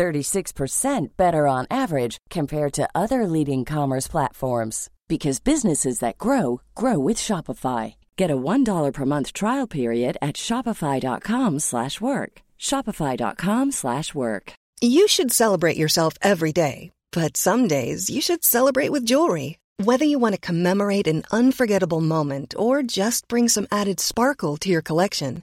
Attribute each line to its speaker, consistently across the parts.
Speaker 1: 36% better on average compared to other leading commerce platforms because businesses that grow grow with Shopify. Get a $1 per month trial period at shopify.com/work. shopify.com/work.
Speaker 2: You should celebrate yourself every day, but some days you should celebrate with jewelry. Whether you want to commemorate an unforgettable moment or just bring some added sparkle to your collection,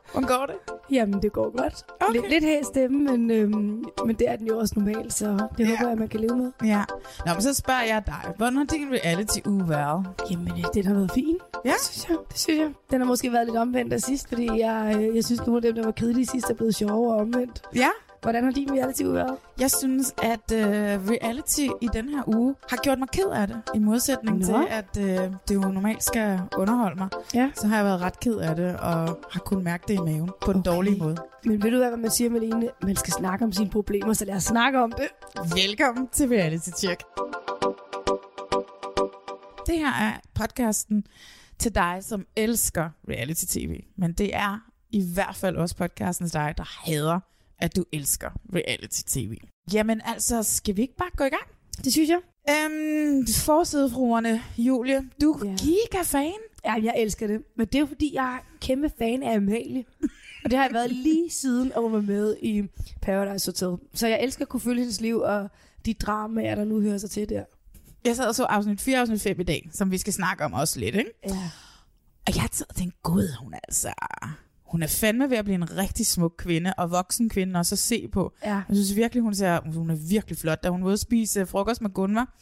Speaker 3: Hvordan går det?
Speaker 4: Jamen, det går godt.
Speaker 3: Okay.
Speaker 4: Lidt, lidt hæs stemme, men, øhm, men det er den jo også normalt, så det
Speaker 3: Ja.
Speaker 4: håber jeg, man kan leve med.
Speaker 3: Ja. Nå, men så spørger jeg dig. Hvordan har din reality-uge været?
Speaker 4: Jamen, øh, den har været fin.
Speaker 3: Ja.
Speaker 4: Det synes jeg. Det synes jeg. Den har måske været lidt omvendt af sidst, fordi jeg, øh, jeg synes, nogle af dem, der var kedelige sidst, er blevet sjovere og omvendt.
Speaker 3: Ja.
Speaker 4: Hvordan har din reality været?
Speaker 3: Jeg synes, at øh, reality i den her uge har gjort mig ked af det. I modsætning
Speaker 4: Nå.
Speaker 3: til, at øh, det jo normalt skal underholde mig.
Speaker 4: Ja.
Speaker 3: Så har jeg været ret ked af det, og har kunnet mærke det i maven. På den
Speaker 4: Okay.
Speaker 3: dårlige måde.
Speaker 4: Men ved du hvad, hvad man siger, Malene? Man skal snakke om sine problemer, så lad os snakke om det.
Speaker 3: Velkommen til Reality Check. Det her er podcasten til dig, som elsker reality-tv. Men det er i hvert fald også podcasten til dig, der hader, at du elsker reality-tv. Jamen altså, skal vi ikke bare gå i gang?
Speaker 4: Det synes jeg.
Speaker 3: Øhm, forsidefruerne, Julie, du er
Speaker 4: Ja.
Speaker 3: giga-fan.
Speaker 4: Ja, jeg elsker det. Men det er fordi, jeg er kæmpe fan af Amalie. Og det har jeg været lige siden, at hun var med i Paradise Hotel. Så jeg elsker at kunne følge hendes liv og de dramaer, der nu hører sig til der.
Speaker 3: Jeg sad og så afsnit 4 og afsnit 5 i dag, som vi skal snakke om også lidt, ikke?
Speaker 4: Ja.
Speaker 3: Og jeg tænkte, gud, hun er altså... Hun er fandme ved at blive en rigtig smuk kvinde, og voksen kvinde også at se på.
Speaker 4: Ja.
Speaker 3: Jeg synes virkelig, hun, ser, hun er virkelig flot, da hun var ude at spise frokost med Gunvar.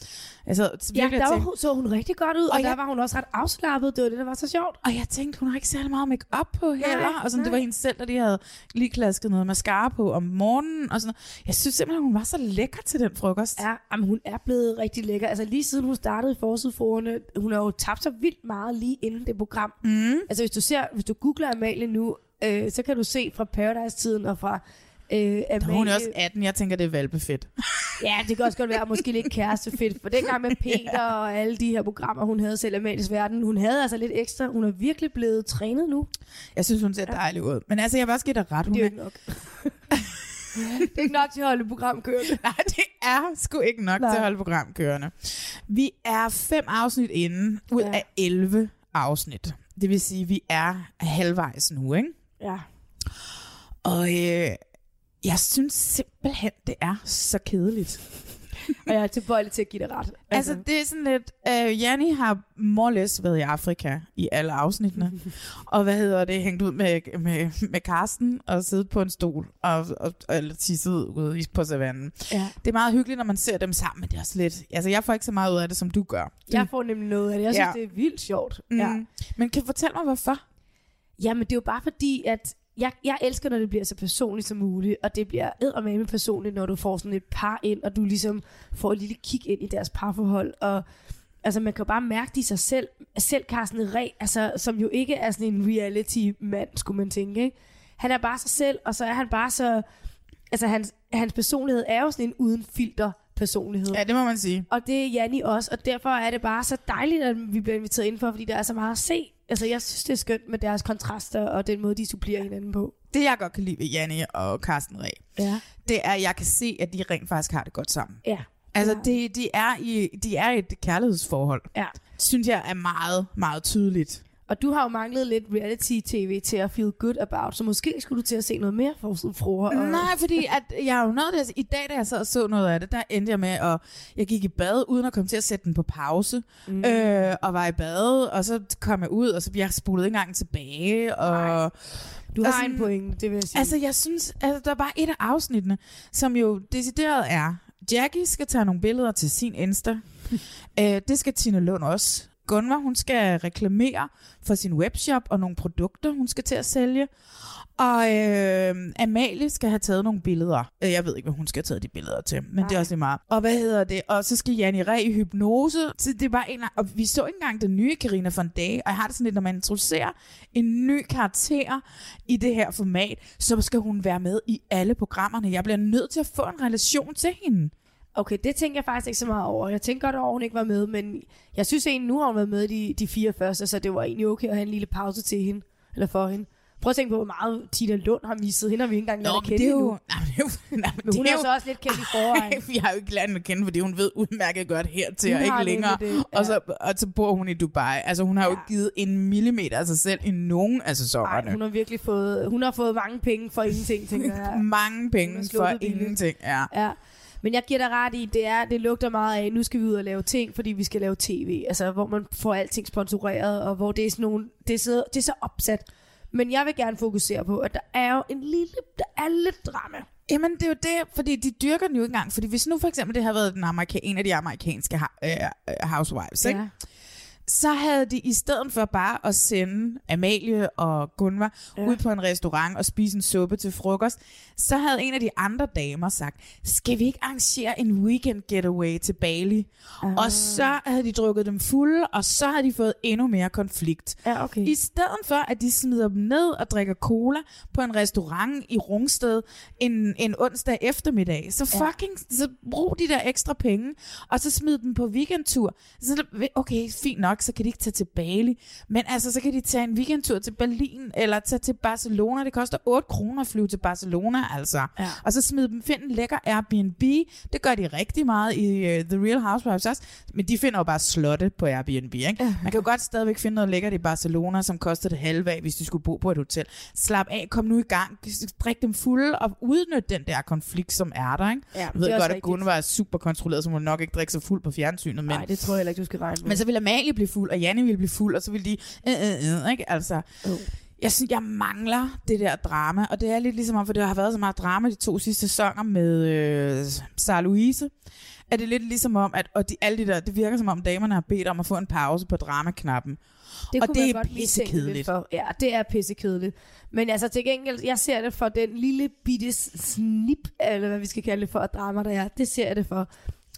Speaker 3: Jeg sad
Speaker 4: Ja,
Speaker 3: virkelig
Speaker 4: der var, hun- så hun rigtig godt ud, og,
Speaker 3: Og
Speaker 4: og der
Speaker 3: jeg-
Speaker 4: var hun også ret afslappet. Det var det, der var så sjovt.
Speaker 3: og jeg tænkte, hun har ikke særlig meget make op på heller. og sådan, det
Speaker 4: nej.
Speaker 3: var hende selv, der lige havde lige klasket noget mascara på om morgenen. Og sådan. Jeg synes simpelthen, hun var så lækker til den frokost.
Speaker 4: Ja, jamen, hun er blevet rigtig lækker. Altså lige siden hun startede i Forsidforerne, hun har jo tabt sig vildt meget lige inden det program.
Speaker 3: Mm.
Speaker 4: Altså hvis du ser, hvis du googler Amalie nu, øh, så kan du se fra Paradise-tiden og fra øh, Amalie.
Speaker 3: Hun er også 18. Jeg tænker, det er valpefedt.
Speaker 4: Ja, det kan også godt være, måske lidt kærestefedt. For dengang med Peter og alle de her programmer, hun havde selv Amalies Verden, hun havde altså lidt ekstra. Hun er virkelig blevet trænet nu.
Speaker 3: Jeg synes, hun ser dejlig ud. Men altså, jeg vil også give dig ret. Hun
Speaker 4: Det er
Speaker 3: er,
Speaker 4: nok. det er ikke nok til at holde program kørende.
Speaker 3: Nej, det er sgu ikke nok
Speaker 4: Nej.
Speaker 3: til at holde program kørende. Vi er fem afsnit inde ud
Speaker 4: Ja.
Speaker 3: af 11 afsnit. Det vil sige, at vi er halvvejs nu, ikke?
Speaker 4: Ja.
Speaker 3: Og øh, jeg synes simpelthen, det er så kedeligt.
Speaker 4: Og jeg er tilbøjelig til at give det ret.
Speaker 3: Altså, det er sådan lidt... Øh, Janni har more or less været i Afrika i alle afsnittene. og hvad hedder det? Hængt ud med, med, med Karsten og siddet på en stol og, og, og eller tisset ude i- på savannen.
Speaker 4: ja.
Speaker 3: Det er meget hyggeligt, når man ser dem sammen, men det er også lidt... Altså, jeg får ikke så meget ud af det, som du gør.
Speaker 4: Jeg får nemlig noget af det. Jeg synes,
Speaker 3: Ja.
Speaker 4: det er vildt sjovt.
Speaker 3: Mm.
Speaker 4: Ja.
Speaker 3: Men kan du fortælle mig, hvorfor?
Speaker 4: Jamen, det er jo bare fordi, at jeg, jeg elsker, når det bliver så personligt som muligt, og det bliver eddermame personligt, når du får sådan et par ind, og du ligesom får et lille kig ind i deres parforhold, og altså man kan jo bare mærke det i sig selv, selv Carsten Ræ, altså, som jo ikke er sådan en reality-mand, skulle man tænke, ikke? Han er bare sig selv, og så er han bare så, altså hans, hans personlighed er jo sådan en uden filter personlighed.
Speaker 3: Ja, det må man sige.
Speaker 4: Og det er Janni også, og derfor er det bare så dejligt, at vi bliver inviteret indenfor, fordi der er så meget at se. Altså, jeg synes, det er skønt med deres kontraster, og den måde, de supplerer hinanden på.
Speaker 3: Det, jeg godt kan lide ved Janne og Carsten Ræ,
Speaker 4: Ja.
Speaker 3: det er, at jeg kan se, at de rent faktisk har det godt sammen.
Speaker 4: Ja.
Speaker 3: Altså,
Speaker 4: Ja.
Speaker 3: de, de, er i, de er i et kærlighedsforhold.
Speaker 4: Ja.
Speaker 3: synes jeg er meget, meget tydeligt.
Speaker 4: Og du har jo manglet lidt reality-tv til at feel good about, så måske skulle du til at se noget mere for fruer. Og...
Speaker 3: Nej, fordi at jeg er jo noget der, i dag, da jeg sad og så noget af det, der endte jeg med, at jeg gik i bad, uden at komme til at sætte den på pause, mm. øh, og var i bad, og så kom jeg ud, og så jeg spolede ikke engang tilbage, og...
Speaker 4: Nej. Du har en pointe, det vil jeg sige.
Speaker 3: Altså, jeg synes, altså, der er bare et af afsnittene, som jo decideret er, Jackie skal tage nogle billeder til sin Insta. øh, det skal Tina Lund også. Gunvar, hun skal reklamere for sin webshop og nogle produkter, hun skal til at sælge. Og øh, Amalie skal have taget nogle billeder. Øh, Jeg ved ikke, hvad hun skal have taget de billeder til, men Nej. det er også lige meget. Og hvad hedder det? Og så skal Janni Ræ i hypnose. Så det er bare en Og vi så ikke engang den nye Karina von Day, og jeg har det sådan lidt, når man introducerer en ny karakter i det her format, så skal hun være med i alle programmerne. Jeg bliver nødt til at få en relation til hende.
Speaker 4: Okay, det tænker jeg faktisk ikke så meget over. Jeg tænker godt over, at hun ikke var med, men jeg synes egentlig, nu har hun været med de, de fire første, så det var egentlig okay at have en lille pause til hende, eller for hende. Prøv at tænke på, hvor meget Tina Lund har misset. Hende har vi ikke engang lært at kende
Speaker 3: det er jo... Nej, men det er jo... Nej, men
Speaker 4: Men hun
Speaker 3: det
Speaker 4: er
Speaker 3: er
Speaker 4: jo
Speaker 3: jo
Speaker 4: så også lidt kendt i forvejen.
Speaker 3: vi har jo ikke lært at kende, fordi hun ved udmærket godt hertil
Speaker 4: Hun
Speaker 3: og ikke længere.
Speaker 4: det, ja.
Speaker 3: Og, så, og så bor hun i Dubai. Altså hun har jo
Speaker 4: Ja.
Speaker 3: ikke givet en millimeter af sig selv i nogen af sæsonerne.
Speaker 4: Nej, hun har virkelig fået, hun har fået mange penge for ingenting, tænker jeg.
Speaker 3: Mange penge for ingenting. Ja.
Speaker 4: Ja. Men jeg giver dig ret i, det, er, det lugter meget af, nu skal vi ud og lave ting, fordi vi skal lave tv. Altså, hvor man får alting sponsoreret, og hvor det er sådan nogle, det er så, det er så opsat. Men jeg vil gerne fokusere på, at der er jo en lille, der er lidt drama.
Speaker 3: Jamen, det er jo det, fordi de dyrker den jo ikke engang. Fordi hvis nu for eksempel det havde været den amerika- en af de amerikanske ha- øh, øh, housewives, ikke? Så havde de i stedet for bare at sende Amalie og Gunvar
Speaker 4: Ja.
Speaker 3: ja. ud på en restaurant og spise en suppe til frokost, så havde en af de andre damer sagt, skal vi ikke arrangere en weekend getaway til Bali?
Speaker 4: Ah.
Speaker 3: Og så havde de drukket dem fulde, og så havde de fået endnu mere konflikt.
Speaker 4: Ja, okay.
Speaker 3: I stedet for, at de smider dem ned og drikker cola på en restaurant i Rungsted en, en onsdag eftermiddag, så
Speaker 4: Ja.
Speaker 3: fucking, så brug de der ekstra penge, og så smid dem på weekendtur. Så, okay, fint nok, så kan de ikke tage til Bali, men altså, så kan de tage en weekendtur til Berlin, eller tage til Barcelona. Det koster 8 kroner at flyve til Barcelona, altså.
Speaker 4: Ja.
Speaker 3: Og så smid dem, find en lækker Airbnb. Det gør de rigtig meget i uh, The Real Housewives også, men de finder jo bare slotte på Airbnb, ikke? Man kan jo godt stadigvæk finde noget lækkert i Barcelona, som koster det halve af, hvis de skulle bo på et hotel. Slap af, kom nu i gang, drik dem fulde og udnyt den der konflikt, som er der, ikke?
Speaker 4: Ja,
Speaker 3: Jeg ved
Speaker 4: er
Speaker 3: godt, at
Speaker 4: rigtigt.
Speaker 3: Gunnar var super kontrolleret, så hun nok ikke drikke sig fuld på fjernsynet, men,
Speaker 4: Nej, det tror jeg heller ikke, du skal regne med.
Speaker 3: men så ville Amalie blive fuld, og Janne ville blive fuld, og så ville de, øh, øh, øh, ikke? Altså,
Speaker 4: Oh.
Speaker 3: jeg synes, jeg mangler det der drama, og det er lidt ligesom om, for det har været så meget drama de to sidste sæsoner med øh, Sarah Louise, er det lidt ligesom om, at og de, alle de der, det virker som om damerne har bedt om at få en pause på dramaknappen.
Speaker 4: Det
Speaker 3: Og
Speaker 4: kunne
Speaker 3: det er pissekedeligt.
Speaker 4: For. Ja, det er pissekedeligt. Men altså til gengæld, jeg ser det for den lille bitte snip, eller hvad vi skal kalde det for, drama der er. Det ser jeg det for.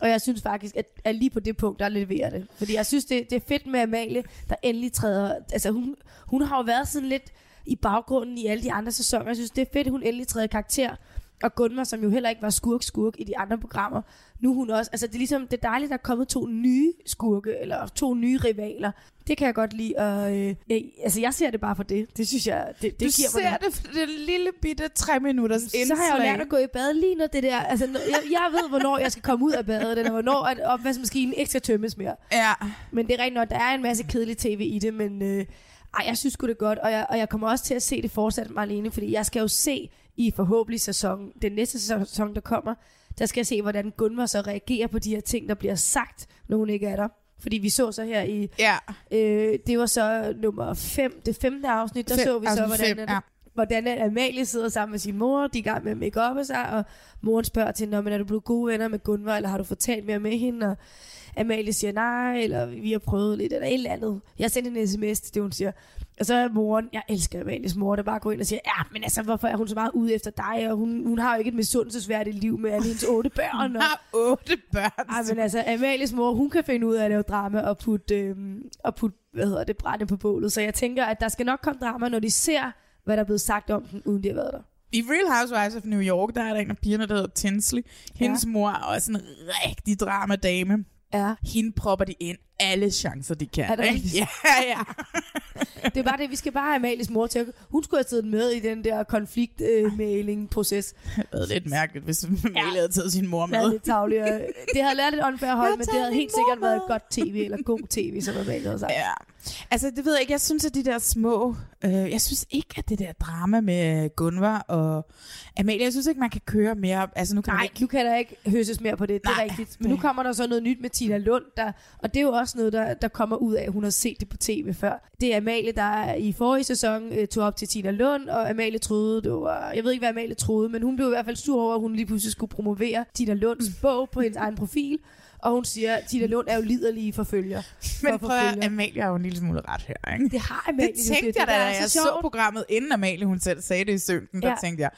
Speaker 4: Og jeg synes faktisk, at, at lige på det punkt, der leverer det. Fordi jeg synes, det, det er fedt med Amalie, der endelig træder... Altså hun, hun har jo været sådan lidt i baggrunden i alle de andre sæsoner. Jeg synes, det er fedt, at hun endelig træder karakter. Og Gunvar, som jo heller ikke var skurk-skurk i de andre programmer, nu er hun også... Altså det er ligesom, det er dejligt, at der er kommet to nye skurke, eller to nye rivaler. Det kan jeg godt lide, og øh, øh, altså jeg ser det bare for det. Det synes jeg, det, det
Speaker 3: du
Speaker 4: giver mig
Speaker 3: ser
Speaker 4: noget.
Speaker 3: det for det lille bitte tre minutters indslag.
Speaker 4: Så har jeg jo lært at gå i bad lige når det der. Altså, når- jeg, jeg ved, hvornår jeg skal komme ud af badet, eller hvornår at opvaskemaskinen ikke skal tømmes mere.
Speaker 3: Ja,
Speaker 4: Men det er rigtigt nok, der er en masse kedelig tv i det, men øh, ej, jeg synes sgu det er godt, og jeg, og jeg kommer også til at se det fortsat, Marlene, fordi jeg skal jo se i forhåbentlig sæson, den næste sæson, der kommer, der skal jeg se, hvordan Gunvar så reagerer på de her ting, der bliver sagt, når hun ikke er der. Fordi vi så så her i,
Speaker 3: ja.
Speaker 4: øh, det var så nummer 5, det femte afsnit, der
Speaker 3: Fem-
Speaker 4: så vi så, hvordan,
Speaker 3: fem,
Speaker 4: fem,
Speaker 3: ja.
Speaker 4: Hvordan Amalie sidder sammen med sin mor, de er i gang med at make op sig, og moren spørger til, Nå, men er du blevet gode venner med Gunvar, eller har du fået talt mere med hende, og Amalie siger nej, eller vi har prøvet lidt, eller et eller andet. Jeg sendte en sms til det, hun siger. Og så er moren, jeg elsker Amalies mor, der bare går ind og siger, ja, men altså, hvorfor er hun så meget ude efter dig, og hun, hun har jo ikke et misundelsesværdigt liv med alle hendes otte børn.
Speaker 3: Hun
Speaker 4: Og,
Speaker 3: har otte børn.
Speaker 4: ej, men altså, Amalies mor, hun kan finde ud af at lave drama og putte, øhm, og putte hvad hedder det, brænde på bålet. Så jeg tænker, at der skal nok komme drama, når de ser, hvad der er blevet sagt om den, uden de har været der.
Speaker 3: I Real Housewives of New York, der er der en af pigerne, der hedder Tinsley. Hendes mor er også en rigtig dramadame.
Speaker 4: Ja.
Speaker 3: Hende propper de ind alle chancer, de kan.
Speaker 4: Er det
Speaker 3: ikke? Ja, ja.
Speaker 4: Det er bare det, vi skal bare have Amalies mor til at... Hun skulle have siddet med i den der konfliktmæling-proces.
Speaker 3: Det havde lidt mærkeligt, hvis Amalie havde taget sin mor
Speaker 4: Ja,
Speaker 3: med.
Speaker 4: lidt tavlig. og Det havde lært et unfair hold, men det havde helt sikkert
Speaker 3: mor
Speaker 4: været
Speaker 3: med.
Speaker 4: et godt tv, eller god tv, som Amalie havde sagt.
Speaker 3: Ja, Altså, det ved jeg ikke. Jeg synes, at de der små... Øh, jeg synes ikke, at det der drama med Gunvar og Amalie, jeg synes ikke, man kan køre mere... Altså, nu kan
Speaker 4: Nej,
Speaker 3: ikke...
Speaker 4: nu kan der ikke høses mere på det. Det er
Speaker 3: Nej,
Speaker 4: rigtigt. Men nu kommer der så noget nyt med Tina Lund, der, og det er jo også noget, der, der kommer ud af, at hun har set det på tv før. Det er Amalie, der i forrige sæson øh, tog op til Tina Lund, og Amalie troede, det var, jeg ved ikke, hvad Amalie troede, men hun blev i hvert fald sur over, at hun lige pludselig skulle promovere Tina Lunds
Speaker 3: Mm.
Speaker 4: bog på hendes egen profil. Og hun siger, at Tina Lund er jo liderlige forfølger.
Speaker 3: Men
Speaker 4: for
Speaker 3: prøv at. Amalie har jo en lille smule ret her, ikke?
Speaker 4: Det har Amalie.
Speaker 3: Det
Speaker 4: jo,
Speaker 3: tænkte
Speaker 4: det,
Speaker 3: jeg da,
Speaker 4: der
Speaker 3: da
Speaker 4: er
Speaker 3: jeg
Speaker 4: så
Speaker 3: programmet, inden Amalie hun selv sagde det i der
Speaker 4: Ja.
Speaker 3: tænkte jeg,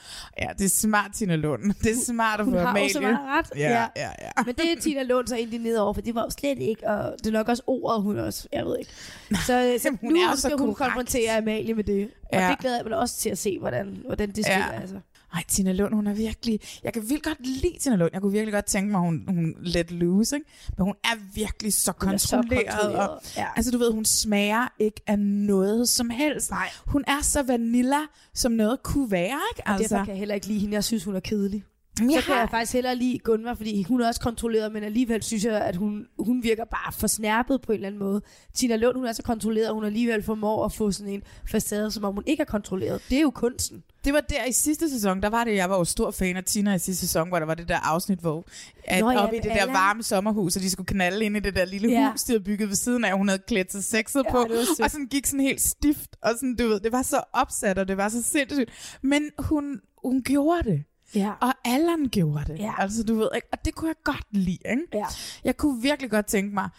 Speaker 3: ja, det er smart, Tina Lund. Det er smart at
Speaker 4: Hun
Speaker 3: få
Speaker 4: har
Speaker 3: Amalie.
Speaker 4: jo så meget ret.
Speaker 3: Ja, ja, ja.
Speaker 4: Men det er Tina Lund så indigneret over, for det var jo slet ikke, og det er nok også ordet, hun også, jeg ved ikke. Så, så
Speaker 3: hun
Speaker 4: nu
Speaker 3: er jo
Speaker 4: skal hun
Speaker 3: korrekt.
Speaker 4: konfrontere Amalie med det. Og
Speaker 3: Ja.
Speaker 4: det glæder jeg mig også til at se, hvordan, hvordan det sker.
Speaker 3: Ja.
Speaker 4: Altså.
Speaker 3: Ej, Tina Lund, hun er virkelig... Jeg kan vildt godt lide Tina Lund. Jeg kunne virkelig godt tænke mig, hun, hun let loose, ikke? Men hun er virkelig så
Speaker 4: Hun er så
Speaker 3: kontrolleret. og.
Speaker 4: Ja.
Speaker 3: altså, du ved, hun smager ikke af noget som helst.
Speaker 4: Nej.
Speaker 3: Hun er så vanilla, som noget kunne være, ikke?
Speaker 4: Og derfor
Speaker 3: Altså,
Speaker 4: kan jeg heller ikke lide hende. Jeg synes, hun er kedelig.
Speaker 3: Men
Speaker 4: Så
Speaker 3: jeg
Speaker 4: kan jeg
Speaker 3: har,
Speaker 4: faktisk hellere lide Gunvar, fordi hun er også kontrolleret, men alligevel synes jeg, at hun, hun virker bare for snærpet på en eller anden måde. Tina Lund, hun er så kontrolleret, og hun alligevel formår at få sådan en facade, som om hun ikke er kontrolleret. Det er jo kunsten.
Speaker 3: Det var der i sidste sæson, der var det, jeg var jo stor fan af Tina i sidste sæson, hvor der var det der afsnit, hvor at
Speaker 4: Nå ja,
Speaker 3: oppe i det der varme sommerhus, og de skulle knalde ind i det der lille
Speaker 4: Ja.
Speaker 3: hus, de havde bygget ved siden af, hun havde klædt sig sexet
Speaker 4: Ja,
Speaker 3: på, og sådan gik sådan helt stift, og sådan, du ved, det var så opsat, og det var så sindssygt. Men hun, hun gjorde det.
Speaker 4: Ja.
Speaker 3: Og Allan gjorde det.
Speaker 4: Ja.
Speaker 3: Altså, du ved ikke, og det kunne jeg godt lide, ikke?
Speaker 4: Ja.
Speaker 3: Jeg kunne virkelig godt tænke mig,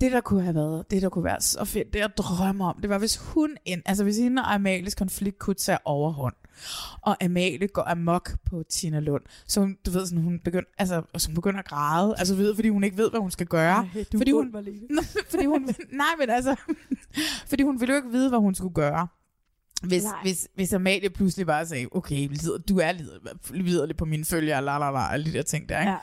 Speaker 3: det der kunne have været, det der kunne være så fedt, det jeg drømmer om, det var hvis hun ind, altså hvis hende og Amalies konflikt kunne tage overhånd, og Amalie går amok på Tina Lund, så hun, du ved sådan, hun begynder, altså, så hun begynder at græde, altså ved, fordi hun ikke ved, hvad hun skal gøre.
Speaker 4: Ej, du
Speaker 3: fordi hun, fordi hun, nej, men altså, fordi hun ville jo ikke vide, hvad hun skulle gøre. Hvis,
Speaker 4: Nej.
Speaker 3: hvis, hvis Amalie pludselig bare sagde, okay, du er lider- liderlig på mine følger, la la la, alle de der ting der, ikke?
Speaker 4: Ja.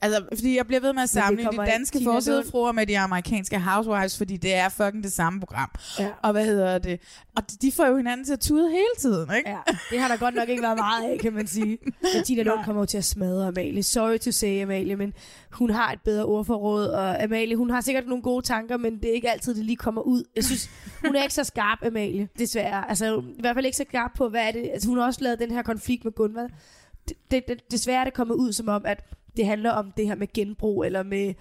Speaker 3: Altså, fordi jeg bliver ved med at
Speaker 4: kommer
Speaker 3: de danske forsidefruer med de amerikanske housewives, fordi det er fucking det samme program.
Speaker 4: Ja.
Speaker 3: Og hvad hedder det? Og de, får jo hinanden til at tude hele tiden, ikke?
Speaker 4: Ja, det har der godt nok ikke været meget af, kan man sige. Men Tina Lund kommer jo til at smadre Amalie. Sorry to say, Amalie, men hun har et bedre ordforråd, og Amalie, hun har sikkert nogle gode tanker, men det er ikke altid, det lige kommer ud. Jeg synes, hun er ikke så skarp, Amalie, desværre. Altså, i hvert fald ikke så skarp på, hvad er det... Altså, hun har også lavet den her konflikt med Gunvar. Det, det, det, desværre er det kommet ud som om, at det handler om det her med genbrug, eller med...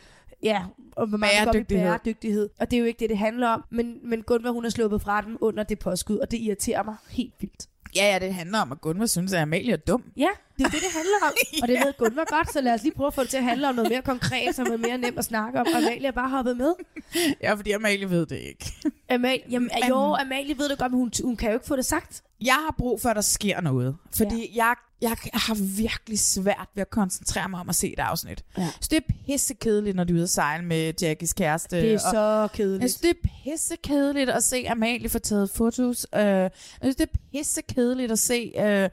Speaker 4: Ja, og hvor meget
Speaker 3: Bæredygtighed.
Speaker 4: bæredygtighed. Og det er jo ikke det, det handler om. Men, men Gunvar, hun er sluppet fra dem under det påskud, og det irriterer mig helt vildt.
Speaker 3: Ja, ja, det handler om, at Gunvar synes, at Amalie er dum.
Speaker 4: Ja, det er det, det handler om. Og det ved Gunvar godt, så lad os lige prøve at få det til at handle om noget mere konkret, som er mere nemt at snakke om. Og Amalie er bare hoppet med.
Speaker 3: Ja, fordi Amalie ved det ikke.
Speaker 4: Amalie, jamen, jo, Amalie ved det godt, men hun, hun kan jo ikke få det sagt.
Speaker 3: Jeg har brug for, at der sker noget. Fordi ja. jeg, jeg har virkelig svært ved at koncentrere mig om at se et afsnit.
Speaker 4: Ja.
Speaker 3: Så det er pissekedeligt, når du er ude at sejle med Jackies kæreste.
Speaker 4: Det er
Speaker 3: og-
Speaker 4: så kedeligt.
Speaker 3: Jeg synes, det er pissekedeligt at se Amalie få taget fotos. Øh, jeg synes, det er pissekedeligt at se øh,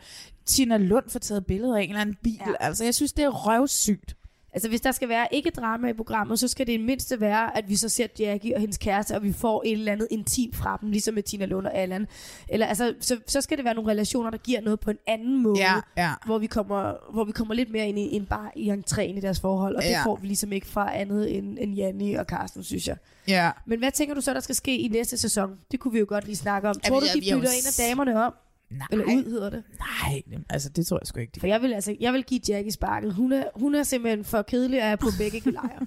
Speaker 3: Tina Lund få taget billeder af en eller anden bil.
Speaker 4: Ja.
Speaker 3: Ja. Altså, jeg synes, det er røvsygt.
Speaker 4: Altså, hvis der skal være ikke drama i programmet, så skal det i mindste være, at vi så ser Jackie og hendes kæreste, og vi får et eller andet intim fra dem, ligesom med Tina Lund og Allan. Eller altså, så, så skal det være nogle relationer, der giver noget på en anden måde.
Speaker 3: Ja, ja.
Speaker 4: Hvor vi, kommer, hvor vi kommer lidt mere ind i, end bare i entréen i deres forhold. Og det
Speaker 3: Ja.
Speaker 4: får vi ligesom ikke fra andet end, end Janni og Carsten, synes jeg.
Speaker 3: ja.
Speaker 4: Men hvad tænker du så, der skal ske i næste sæson? Det kunne vi jo godt lige snakke om. Tror
Speaker 3: Jamen,
Speaker 4: du,
Speaker 3: ja,
Speaker 4: de bytter en af damerne om?
Speaker 3: Nej,
Speaker 4: Eller ud hedder det?
Speaker 3: nej, altså det tror jeg sgu ikke. De.
Speaker 4: For jeg vil, altså, jeg vil give Jackie sparket. Hun er, hun er simpelthen for kedelig at er på begge lejre.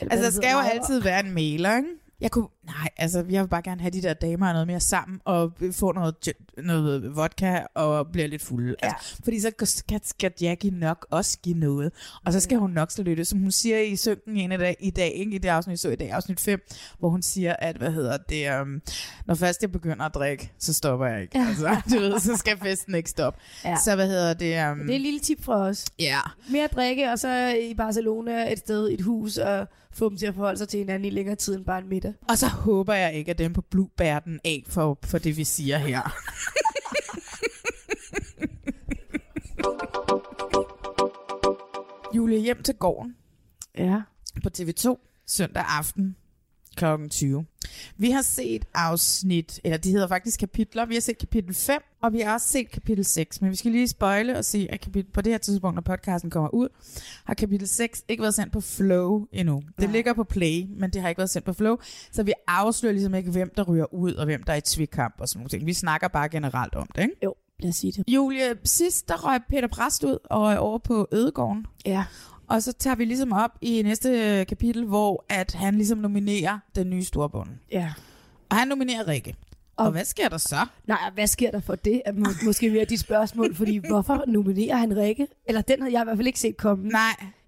Speaker 3: Altså, der skal jo altid være en mailer, ikke? Jeg kunne, nej, altså, jeg vil bare gerne have de der damer noget mere sammen, og få noget, noget vodka, og bliver lidt fulde.
Speaker 4: Ja.
Speaker 3: Altså, fordi så skal, skal Jackie nok også give noget. Og så skal hun nok så lytte, som hun siger i synken en dag, i dag, ikke? i det afsnit, så i dag, afsnit 5, hvor hun siger, at, hvad hedder det, um, når først jeg begynder at drikke, så stopper jeg ikke. Altså, du ved, så skal festen ikke stoppe.
Speaker 4: Ja.
Speaker 3: Så hvad hedder det? Um,
Speaker 4: Det er et lille tip fra os.
Speaker 3: ja.
Speaker 4: Mere drikke, og så i Barcelona et sted, et hus, og få dem til at forholde sig til hinanden i længere tid end bare en middag.
Speaker 3: Og så håber jeg ikke, at dem på Blue bærer den af for, for det, vi siger her. Julie hjem til gården
Speaker 4: Ja.
Speaker 3: på TV2 søndag aften kl. 20. Vi har set afsnit, eller de hedder faktisk kapitler. Vi har set kapitel 5, og vi har også set kapitel 6. Men vi skal lige spøjle og sige, at kapitel, på det her tidspunkt, når podcasten kommer ud, har kapitel 6 ikke været sendt på Flow endnu. Det
Speaker 4: Nej.
Speaker 3: ligger på Play, men det har ikke været sendt på Flow. Så vi afslører ligesom ikke, hvem der ryger ud, og hvem der er i tvikkamp og sådan nogle ting. Vi snakker bare generelt om det, ikke?
Speaker 4: Jo, lad os sige det.
Speaker 3: Julie, sidst der røg Peter Præst ud og er over på Ødegården.
Speaker 4: Ja.
Speaker 3: Og så tager vi ligesom op i næste kapitel, hvor at han ligesom nominerer den nye storbund.
Speaker 4: Ja.
Speaker 3: Og han nominerer Rikke. Og,
Speaker 4: Og-
Speaker 3: hvad sker der så?
Speaker 4: Nej, hvad sker der for det? Er må, måske mere dit spørgsmål, fordi hvorfor nominerer han Rikke? Eller den havde jeg i hvert fald ikke set komme.
Speaker 3: Nej,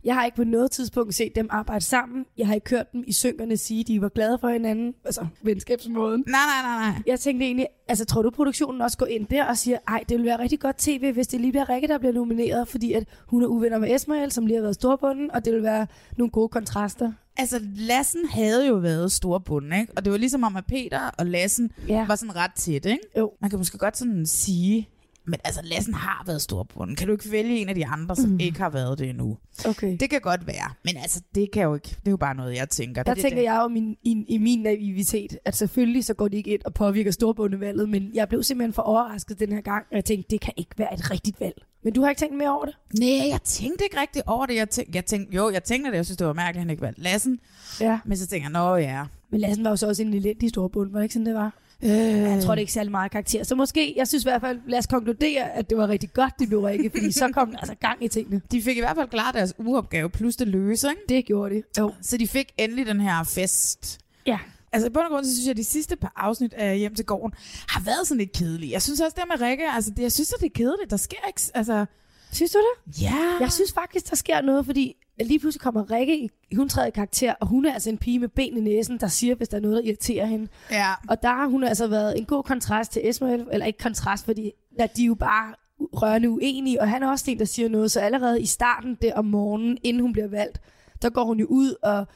Speaker 4: Jeg har ikke på noget tidspunkt set dem arbejde sammen. Jeg har ikke hørt dem i synkerne sige, at de var glade for hinanden. Altså, venskabsmåden.
Speaker 3: nej, nej, nej, nej.
Speaker 4: Jeg tænkte egentlig, altså tror du, produktionen også går ind der og siger, ej, det vil være rigtig godt tv, hvis det lige bliver Rikke, der bliver nomineret, fordi at hun er uvenner med Esmael, som lige har været storbunden, og det vil være nogle gode kontraster.
Speaker 3: Altså, Lassen havde jo været storbunden, ikke? Og det var ligesom om, at Peter og Lassen
Speaker 4: Ja.
Speaker 3: var sådan ret tæt, ikke?
Speaker 4: Jo.
Speaker 3: Man kan måske godt sådan sige, men altså, Lassen har været storbunden. Kan du ikke vælge en af de andre, som mm. ikke har været det endnu?
Speaker 4: Okay.
Speaker 3: Det kan godt være, men altså, det kan jo ikke. Det er jo bare noget, jeg tænker.
Speaker 4: Der
Speaker 3: det,
Speaker 4: tænker
Speaker 3: det,
Speaker 4: jeg jo min, i, i min naivitet, at selvfølgelig så går de ikke ind og påvirker storbundevalget, men jeg blev simpelthen for overrasket den her gang, og jeg tænkte, det kan ikke være et rigtigt valg. Men du har ikke tænkt mere over det?
Speaker 3: Nej, jeg tænkte ikke rigtig over det. Jeg tænkte, jeg tænkte, jo, jeg tænkte det. Jeg synes, det var mærkeligt, at han ikke valgte Lassen.
Speaker 4: Ja.
Speaker 3: Men så tænker jeg, nå ja.
Speaker 4: Men Lassen var jo så også en elendig storbund, var det ikke sådan, det var?
Speaker 3: Øh,
Speaker 4: Jeg tror det er ikke særlig meget karakter. Så måske, jeg synes i hvert fald, lad os konkludere, at det var rigtig godt, det blev Rikke, fordi så kom der altså gang i tingene.
Speaker 3: de fik i hvert fald klaret deres uopgave, plus det løse, ikke?
Speaker 4: Det gjorde de. Jo.
Speaker 3: Så de fik endelig den her fest.
Speaker 4: Ja.
Speaker 3: Altså i bund og grund, så synes jeg, at de sidste par afsnit af Hjem til gården har været sådan lidt kedelige. Jeg synes også, det med Rikke, altså det, jeg synes, at det er kedeligt. Der sker ikke, altså...
Speaker 4: Synes du det?
Speaker 3: Ja.
Speaker 4: Jeg synes faktisk, der sker noget, fordi lige pludselig kommer Rikke, hun træder i karakter, og hun er altså en pige med ben i næsen, der siger, hvis der er noget, der irriterer hende.
Speaker 3: Ja.
Speaker 4: Og der har hun altså været en god kontrast til Esmael, eller ikke kontrast, fordi at de jo bare rørende uenige, og han er også en, der siger noget, så allerede i starten der om morgenen, inden hun bliver valgt, der går hun jo ud og,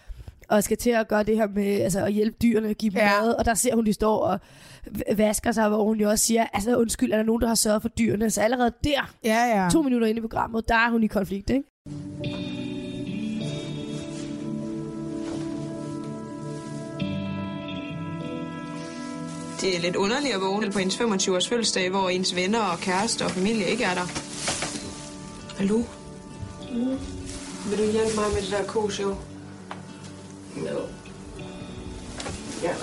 Speaker 4: og skal til at gøre det her med altså, at hjælpe dyrene og give dem
Speaker 3: Ja.
Speaker 4: mad, og der ser hun, de står og vasker sig, hvor hun jo også siger, altså undskyld, er der nogen, der har sørget for dyrene? Så allerede der,
Speaker 3: Ja, ja.
Speaker 4: to minutter inde i programmet, der er hun i konflikt, ikke?
Speaker 5: Det er lidt underligt at vågne på ens 25-års fødselsdag, hvor ens venner og kæreste og familie ikke er der. Hallo? Mm. Vil du hjælpe mig med det der ko-show?
Speaker 6: No. Ja.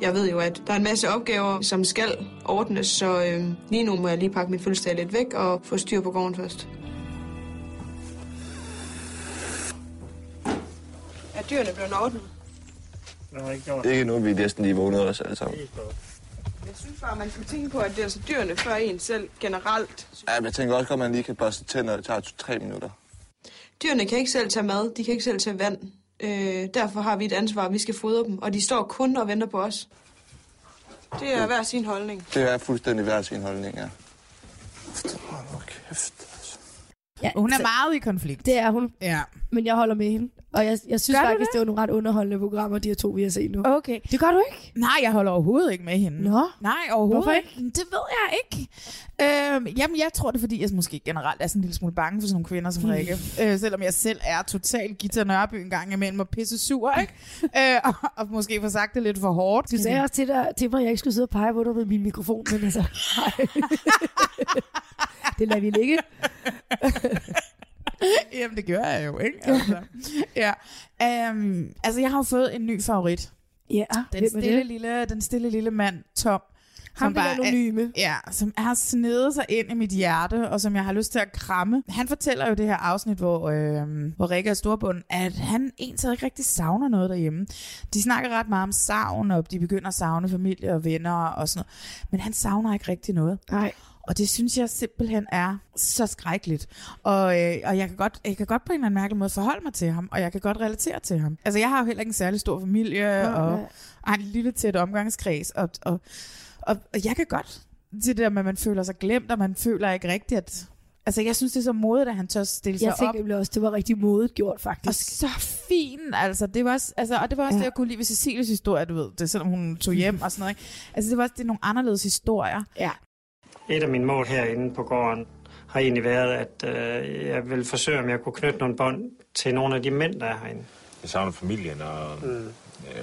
Speaker 5: Jeg ved jo, at der er en masse opgaver, som skal ordnes, så øh, lige nu må jeg lige pakke min fødselsdag lidt væk og få styr på gården først. Er dyrene blevet ordnet?
Speaker 6: Ikke gjort
Speaker 7: Ikke nu, vi er næsten lige vågnet os alle sammen.
Speaker 5: Jeg synes bare, man skal tænke på, at det er altså dyrene før en selv generelt.
Speaker 7: Ja, men jeg tænker også at man lige kan børste tænder. Det tager tre minutter.
Speaker 5: Dyrene kan ikke selv tage mad, de kan ikke selv tage vand. Øh, derfor har vi et ansvar, vi skal fodre dem, og de står kun og venter på os. Det er hver sin holdning.
Speaker 7: Det er fuldstændig hver sin holdning, ja. Hold nu kæft, altså.
Speaker 4: Ja,
Speaker 3: Hun er
Speaker 4: så-
Speaker 3: meget i konflikt.
Speaker 4: Det er hun,
Speaker 3: Ja.
Speaker 4: men jeg holder med hende. Og jeg, jeg synes
Speaker 3: Gør
Speaker 4: faktisk,
Speaker 3: det?
Speaker 4: det? var nogle ret underholdende programmer, de her to, vi har set nu.
Speaker 3: Okay.
Speaker 4: Det gør du ikke?
Speaker 3: Nej, jeg holder overhovedet ikke med hende.
Speaker 4: Nå.
Speaker 3: Nej, overhovedet
Speaker 4: Hvorfor
Speaker 3: ikke? Det ved jeg ikke. Øhm, jamen, jeg tror det, er, fordi jeg måske generelt er sådan en lille smule bange for sådan nogle kvinder som Rikke. Øh, selvom jeg selv er total Gita Nørby en gang imellem og pisse sur, ikke? øh, og, og, måske får sagt det lidt for hårdt.
Speaker 4: Du sagde også til, dig, til mig, at jeg ikke skulle sidde og pege på dig med min mikrofon, men altså, det lader vi ligge.
Speaker 3: Jamen, det gør jeg jo, ikke? Altså, ja. Um, altså, jeg har jo fået en ny favorit.
Speaker 4: Ja,
Speaker 3: Den
Speaker 4: er
Speaker 3: stille,
Speaker 4: det?
Speaker 3: lille, den stille lille mand, Tom.
Speaker 4: Ham, den
Speaker 3: er-
Speaker 4: anonyme.
Speaker 3: Ja, som har snedet sig ind i mit hjerte, og som jeg har lyst til at kramme. Han fortæller jo det her afsnit, hvor, øh, hvor Rikke er storbund, at han egentlig ikke rigtig savner noget derhjemme. De snakker ret meget om savn, og de begynder at savne familie og venner og sådan noget. Men han savner ikke rigtig noget.
Speaker 4: Nej.
Speaker 3: Og det synes jeg simpelthen er så skrækkeligt. Og, øh, og jeg, kan godt, jeg kan godt på en eller anden mærkelig måde forholde mig til ham, og jeg kan godt relatere til ham. Altså, jeg har jo heller ikke en særlig stor familie,
Speaker 4: Nå,
Speaker 3: og,
Speaker 4: nej.
Speaker 3: og en lille tæt omgangskreds, og, og, og, og jeg kan godt det der med, at man føler sig glemt, og man føler ikke rigtigt, at... Altså, jeg synes, det er så modigt, at han tør stille sig
Speaker 4: Jeg
Speaker 3: op.
Speaker 4: tænkte nemlig også, det var rigtig modigt gjort,
Speaker 3: Og
Speaker 4: faktisk.
Speaker 3: så fin, altså. Det var også, altså og det var også
Speaker 4: Ja.
Speaker 3: ja. det, jeg kunne lide ved Cecilies historie, du ved. Det, selvom hun tog hjem og sådan noget. Ikke? Altså, det var også det er nogle anderledes historier.
Speaker 4: Ja.
Speaker 6: Et af mine mål herinde på gården har egentlig været, at øh, jeg vil forsøge, om jeg kunne knytte nogle bånd til nogle af de mænd, der er herinde.
Speaker 8: Jeg savner familien og, mm.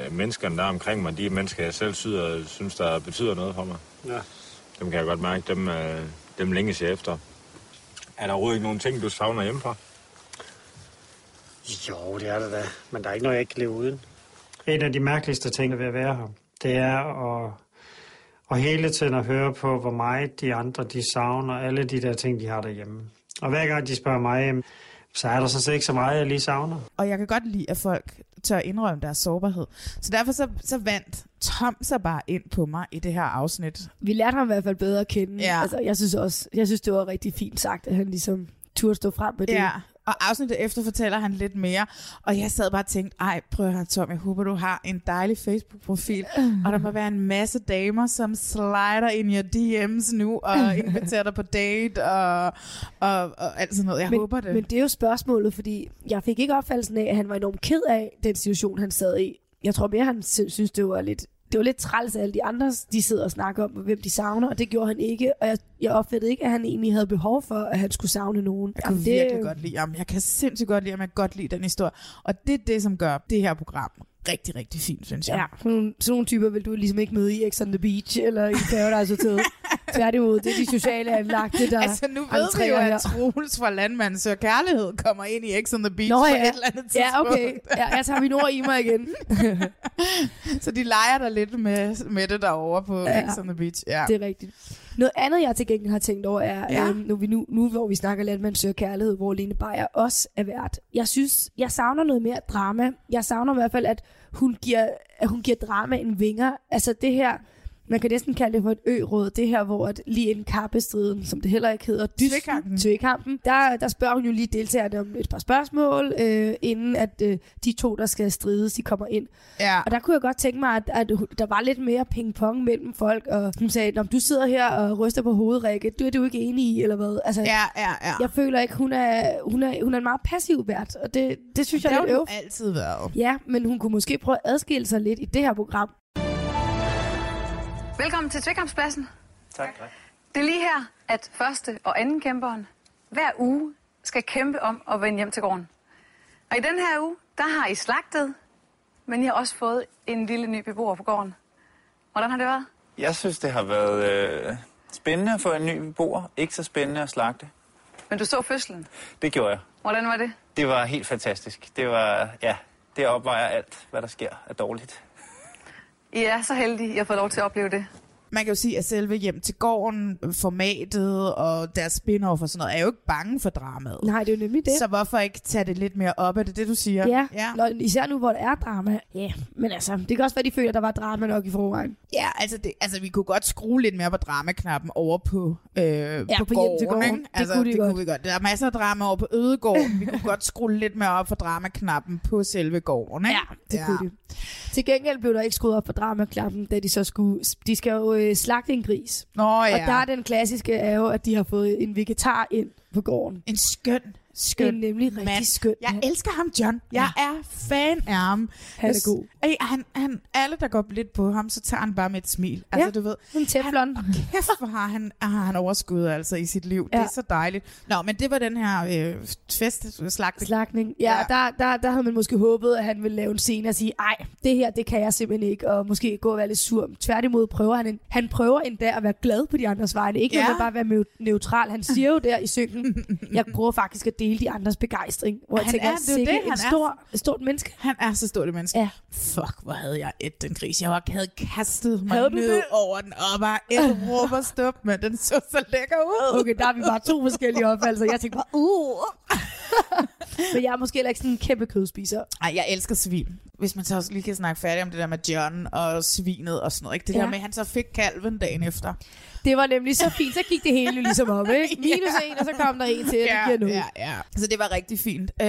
Speaker 8: øh, menneskerne, der er omkring mig, de mennesker, jeg selv syder, synes, der betyder noget for mig.
Speaker 6: Ja.
Speaker 8: Dem kan jeg godt mærke, dem, øh, dem længes jeg efter. Er der overhovedet ikke nogen ting, du savner hjemmefra?
Speaker 6: Jo, det er det da. Men der er ikke noget, jeg ikke kan leve uden. En af de mærkeligste ting ved at være her, det er at, at hele tiden at høre på, hvor meget de andre de savner alle de der ting, de har derhjemme. Og hver gang de spørger mig, så er der så set ikke så meget, jeg lige savner.
Speaker 3: Og jeg kan godt lide, at folk tør indrømme deres sårbarhed. Så derfor så, så vandt Tom sig bare ind på mig i det her afsnit.
Speaker 4: Vi lærte ham i hvert fald bedre at kende.
Speaker 3: Ja.
Speaker 4: Altså, jeg synes også, jeg synes, det var rigtig fint sagt, at han ligesom turde stå frem med det.
Speaker 3: Ja, og afsnittet efter fortæller han lidt mere. Og jeg sad bare og tænkte, ej, prøv at høre, Tom, jeg håber, du har en dejlig Facebook-profil. Og der må være en masse damer, som slider ind i DM's nu, og inviterer dig på date, og, og, og alt sådan noget. Jeg
Speaker 4: men,
Speaker 3: håber det.
Speaker 4: Men det er jo spørgsmålet, fordi jeg fik ikke opfattelsen af, at han var enormt ked af den situation, han sad i. Jeg tror mere, han sy- synes, det var lidt det var lidt træls af alle de andre, de sidder og snakker om, hvem de savner, og det gjorde han ikke. Og jeg, jeg opfattede ikke, at han egentlig havde behov for, at han skulle savne nogen.
Speaker 3: Jeg
Speaker 4: Jamen,
Speaker 3: det... virkelig godt lide ham. Jeg kan sindssygt godt lide ham. Jeg kan godt lide den historie. Og det er det, som gør det her program rigtig, rigtig fint, synes jeg.
Speaker 4: Ja, sådan nogle, sådan nogle typer vil du ligesom ikke møde i X on the Beach eller i Paradise Hotel. Tværtimod, det er de sociale anlagte, der
Speaker 3: Altså, nu ved vi jo, at Troels fra Landmand Søger Kærlighed kommer ind i X on the Beach
Speaker 4: Nå,
Speaker 3: på
Speaker 4: ja.
Speaker 3: et eller andet tidspunkt.
Speaker 4: Ja, okay. Ja, jeg tager mine ord i mig igen.
Speaker 3: Så de leger der lidt med, med det derovre på
Speaker 4: Ja.
Speaker 3: X on the Beach. Ja.
Speaker 4: Det er rigtigt. Noget andet, jeg til gengæld har tænkt over, er,
Speaker 3: Ja.
Speaker 4: øhm, nu, vi nu, nu hvor vi snakker Landmand søger kærlighed, hvor Lene Beyer også er vært. Jeg synes, jeg savner noget mere drama. Jeg savner i hvert fald, at hun giver, at hun giver drama en vinger. Altså det her, man kan næsten kalde det for et ø-råd, det her, hvor at lige inden kappestriden, som det heller ikke hedder,
Speaker 3: Tvekampen.
Speaker 4: Tvekampen, der, der spørger hun jo lige deltagerne om et par spørgsmål, øh, inden at øh, de to, der skal strides, de kommer ind.
Speaker 3: ja.
Speaker 4: Og der kunne jeg godt tænke mig, at, at der var lidt mere ping-pong mellem folk, og hun sagde, om du sidder her og ryster på hovedet, Rikke, du er du ikke enig i, eller hvad? Altså,
Speaker 3: Ja, ja, ja.
Speaker 4: jeg føler ikke, hun er, hun er, hun er en meget passiv vært, og det, det synes
Speaker 3: det
Speaker 4: jeg
Speaker 3: har
Speaker 4: er lidt øv.
Speaker 3: jo altid været.
Speaker 4: Ja, men hun kunne måske prøve at adskille sig lidt i det her program.
Speaker 9: Velkommen til Tvekampspladsen.
Speaker 7: Tak.
Speaker 9: Det er lige her, at første og anden kæmperen hver uge skal kæmpe om at vende hjem til gården. Og i den her uge, der har I slagtet, men I har også fået en lille ny beboer på gården. Hvordan har det været?
Speaker 7: Jeg synes, det har været øh, spændende at få en ny beboer. Ikke så spændende at slagte.
Speaker 9: Men du så fødslen.
Speaker 7: Det gjorde jeg.
Speaker 9: Hvordan var det?
Speaker 7: Det var helt fantastisk. Det var, ja, det opvejer alt, hvad der sker er dårligt.
Speaker 9: I er så heldige, at jeg får lov til at opleve det.
Speaker 3: Man kan jo sige, at selve hjem til gården, formatet og deres spin-off og sådan noget, er jo ikke bange for dramaet.
Speaker 4: Nej, det er jo nemlig det.
Speaker 3: Så hvorfor ikke tage det lidt mere op? Er det det, du siger?
Speaker 4: Ja,
Speaker 3: ja.
Speaker 4: Nå, især nu, hvor der er drama. Ja, men altså, det kan også være, de føler, at der var drama nok i forvejen.
Speaker 3: Ja, altså, det, altså vi kunne godt skrue lidt mere på dramaknappen over på, øh, ja, på,
Speaker 4: på
Speaker 3: gården.
Speaker 4: til gården.
Speaker 3: Ikke?
Speaker 4: Det
Speaker 3: altså,
Speaker 4: kunne de
Speaker 3: det
Speaker 4: godt.
Speaker 3: kunne vi godt. Der er masser af drama over på Ødegården. vi kunne godt skrue lidt mere op for dramaknappen på selve gården. Ikke?
Speaker 4: Ja, det ja. kunne de. Til gengæld blev der ikke skruet op for dramaklappen, da de så skulle... De skal jo øh, slagte en gris.
Speaker 3: Nå ja.
Speaker 4: Og der er den klassiske er jo, at de har fået en vegetar ind på gården.
Speaker 3: En skøn,
Speaker 4: Det er
Speaker 3: skøn
Speaker 4: nemlig rigtig
Speaker 3: mand.
Speaker 4: skønt.
Speaker 3: Jeg elsker ham, John. Jeg er fan af ham.
Speaker 4: Han er god.
Speaker 3: Ej, han, han, alle, der går lidt på ham, så tager han bare med et smil. Altså,
Speaker 4: Ja.
Speaker 3: du ved,
Speaker 4: En teflon.
Speaker 3: kæft, hvor har han, har han overskud altså i sit liv. Ja.
Speaker 4: Ja.
Speaker 3: Det er så dejligt. Nå, men det var den her øh, fest, slagte.
Speaker 4: Slagning. Ja,
Speaker 3: Ja.
Speaker 4: ja. Der, der, der havde man måske håbet, at han ville lave en scene og sige, ej, det her, det kan jeg simpelthen ikke, og måske gå og være lidt sur. Tværtimod prøver han, en, han prøver endda at være glad på de andres vegne. Ikke
Speaker 3: Ja.
Speaker 4: ja. bare være neutral. Han siger jo der i synken, jeg prøver faktisk at dele de andres begejstring. Hvor jeg
Speaker 3: Han
Speaker 4: tænker,
Speaker 3: er- det er
Speaker 4: sikke
Speaker 3: det,
Speaker 4: en
Speaker 3: han er.
Speaker 4: stor, stort menneske.
Speaker 3: Han er så stort et menneske.
Speaker 4: Ja.
Speaker 3: Fuck, hvor havde jeg et den gris. Jeg havde kastet mig
Speaker 4: Havde
Speaker 3: ned
Speaker 4: det?
Speaker 3: over den, og bare et råb og stop, men den så så lækker ud.
Speaker 4: Okay, der er vi bare to forskellige opfattelser. Jeg tænkte bare, uh. Men jeg er måske heller ikke sådan en kæmpe kødspiser.
Speaker 3: Ej, jeg elsker svin. Hvis man så også lige kan snakke færdigt om det der med John og svinet og sådan noget. Ikke? Det. Ja. der med, at han så fik kalven dagen efter.
Speaker 4: Det var nemlig så fint. Så gik det hele ligesom op, ikke? Minus en, og så kom der en til, og det giver noget.
Speaker 3: ja, ja. Så det var rigtig fint. Øh,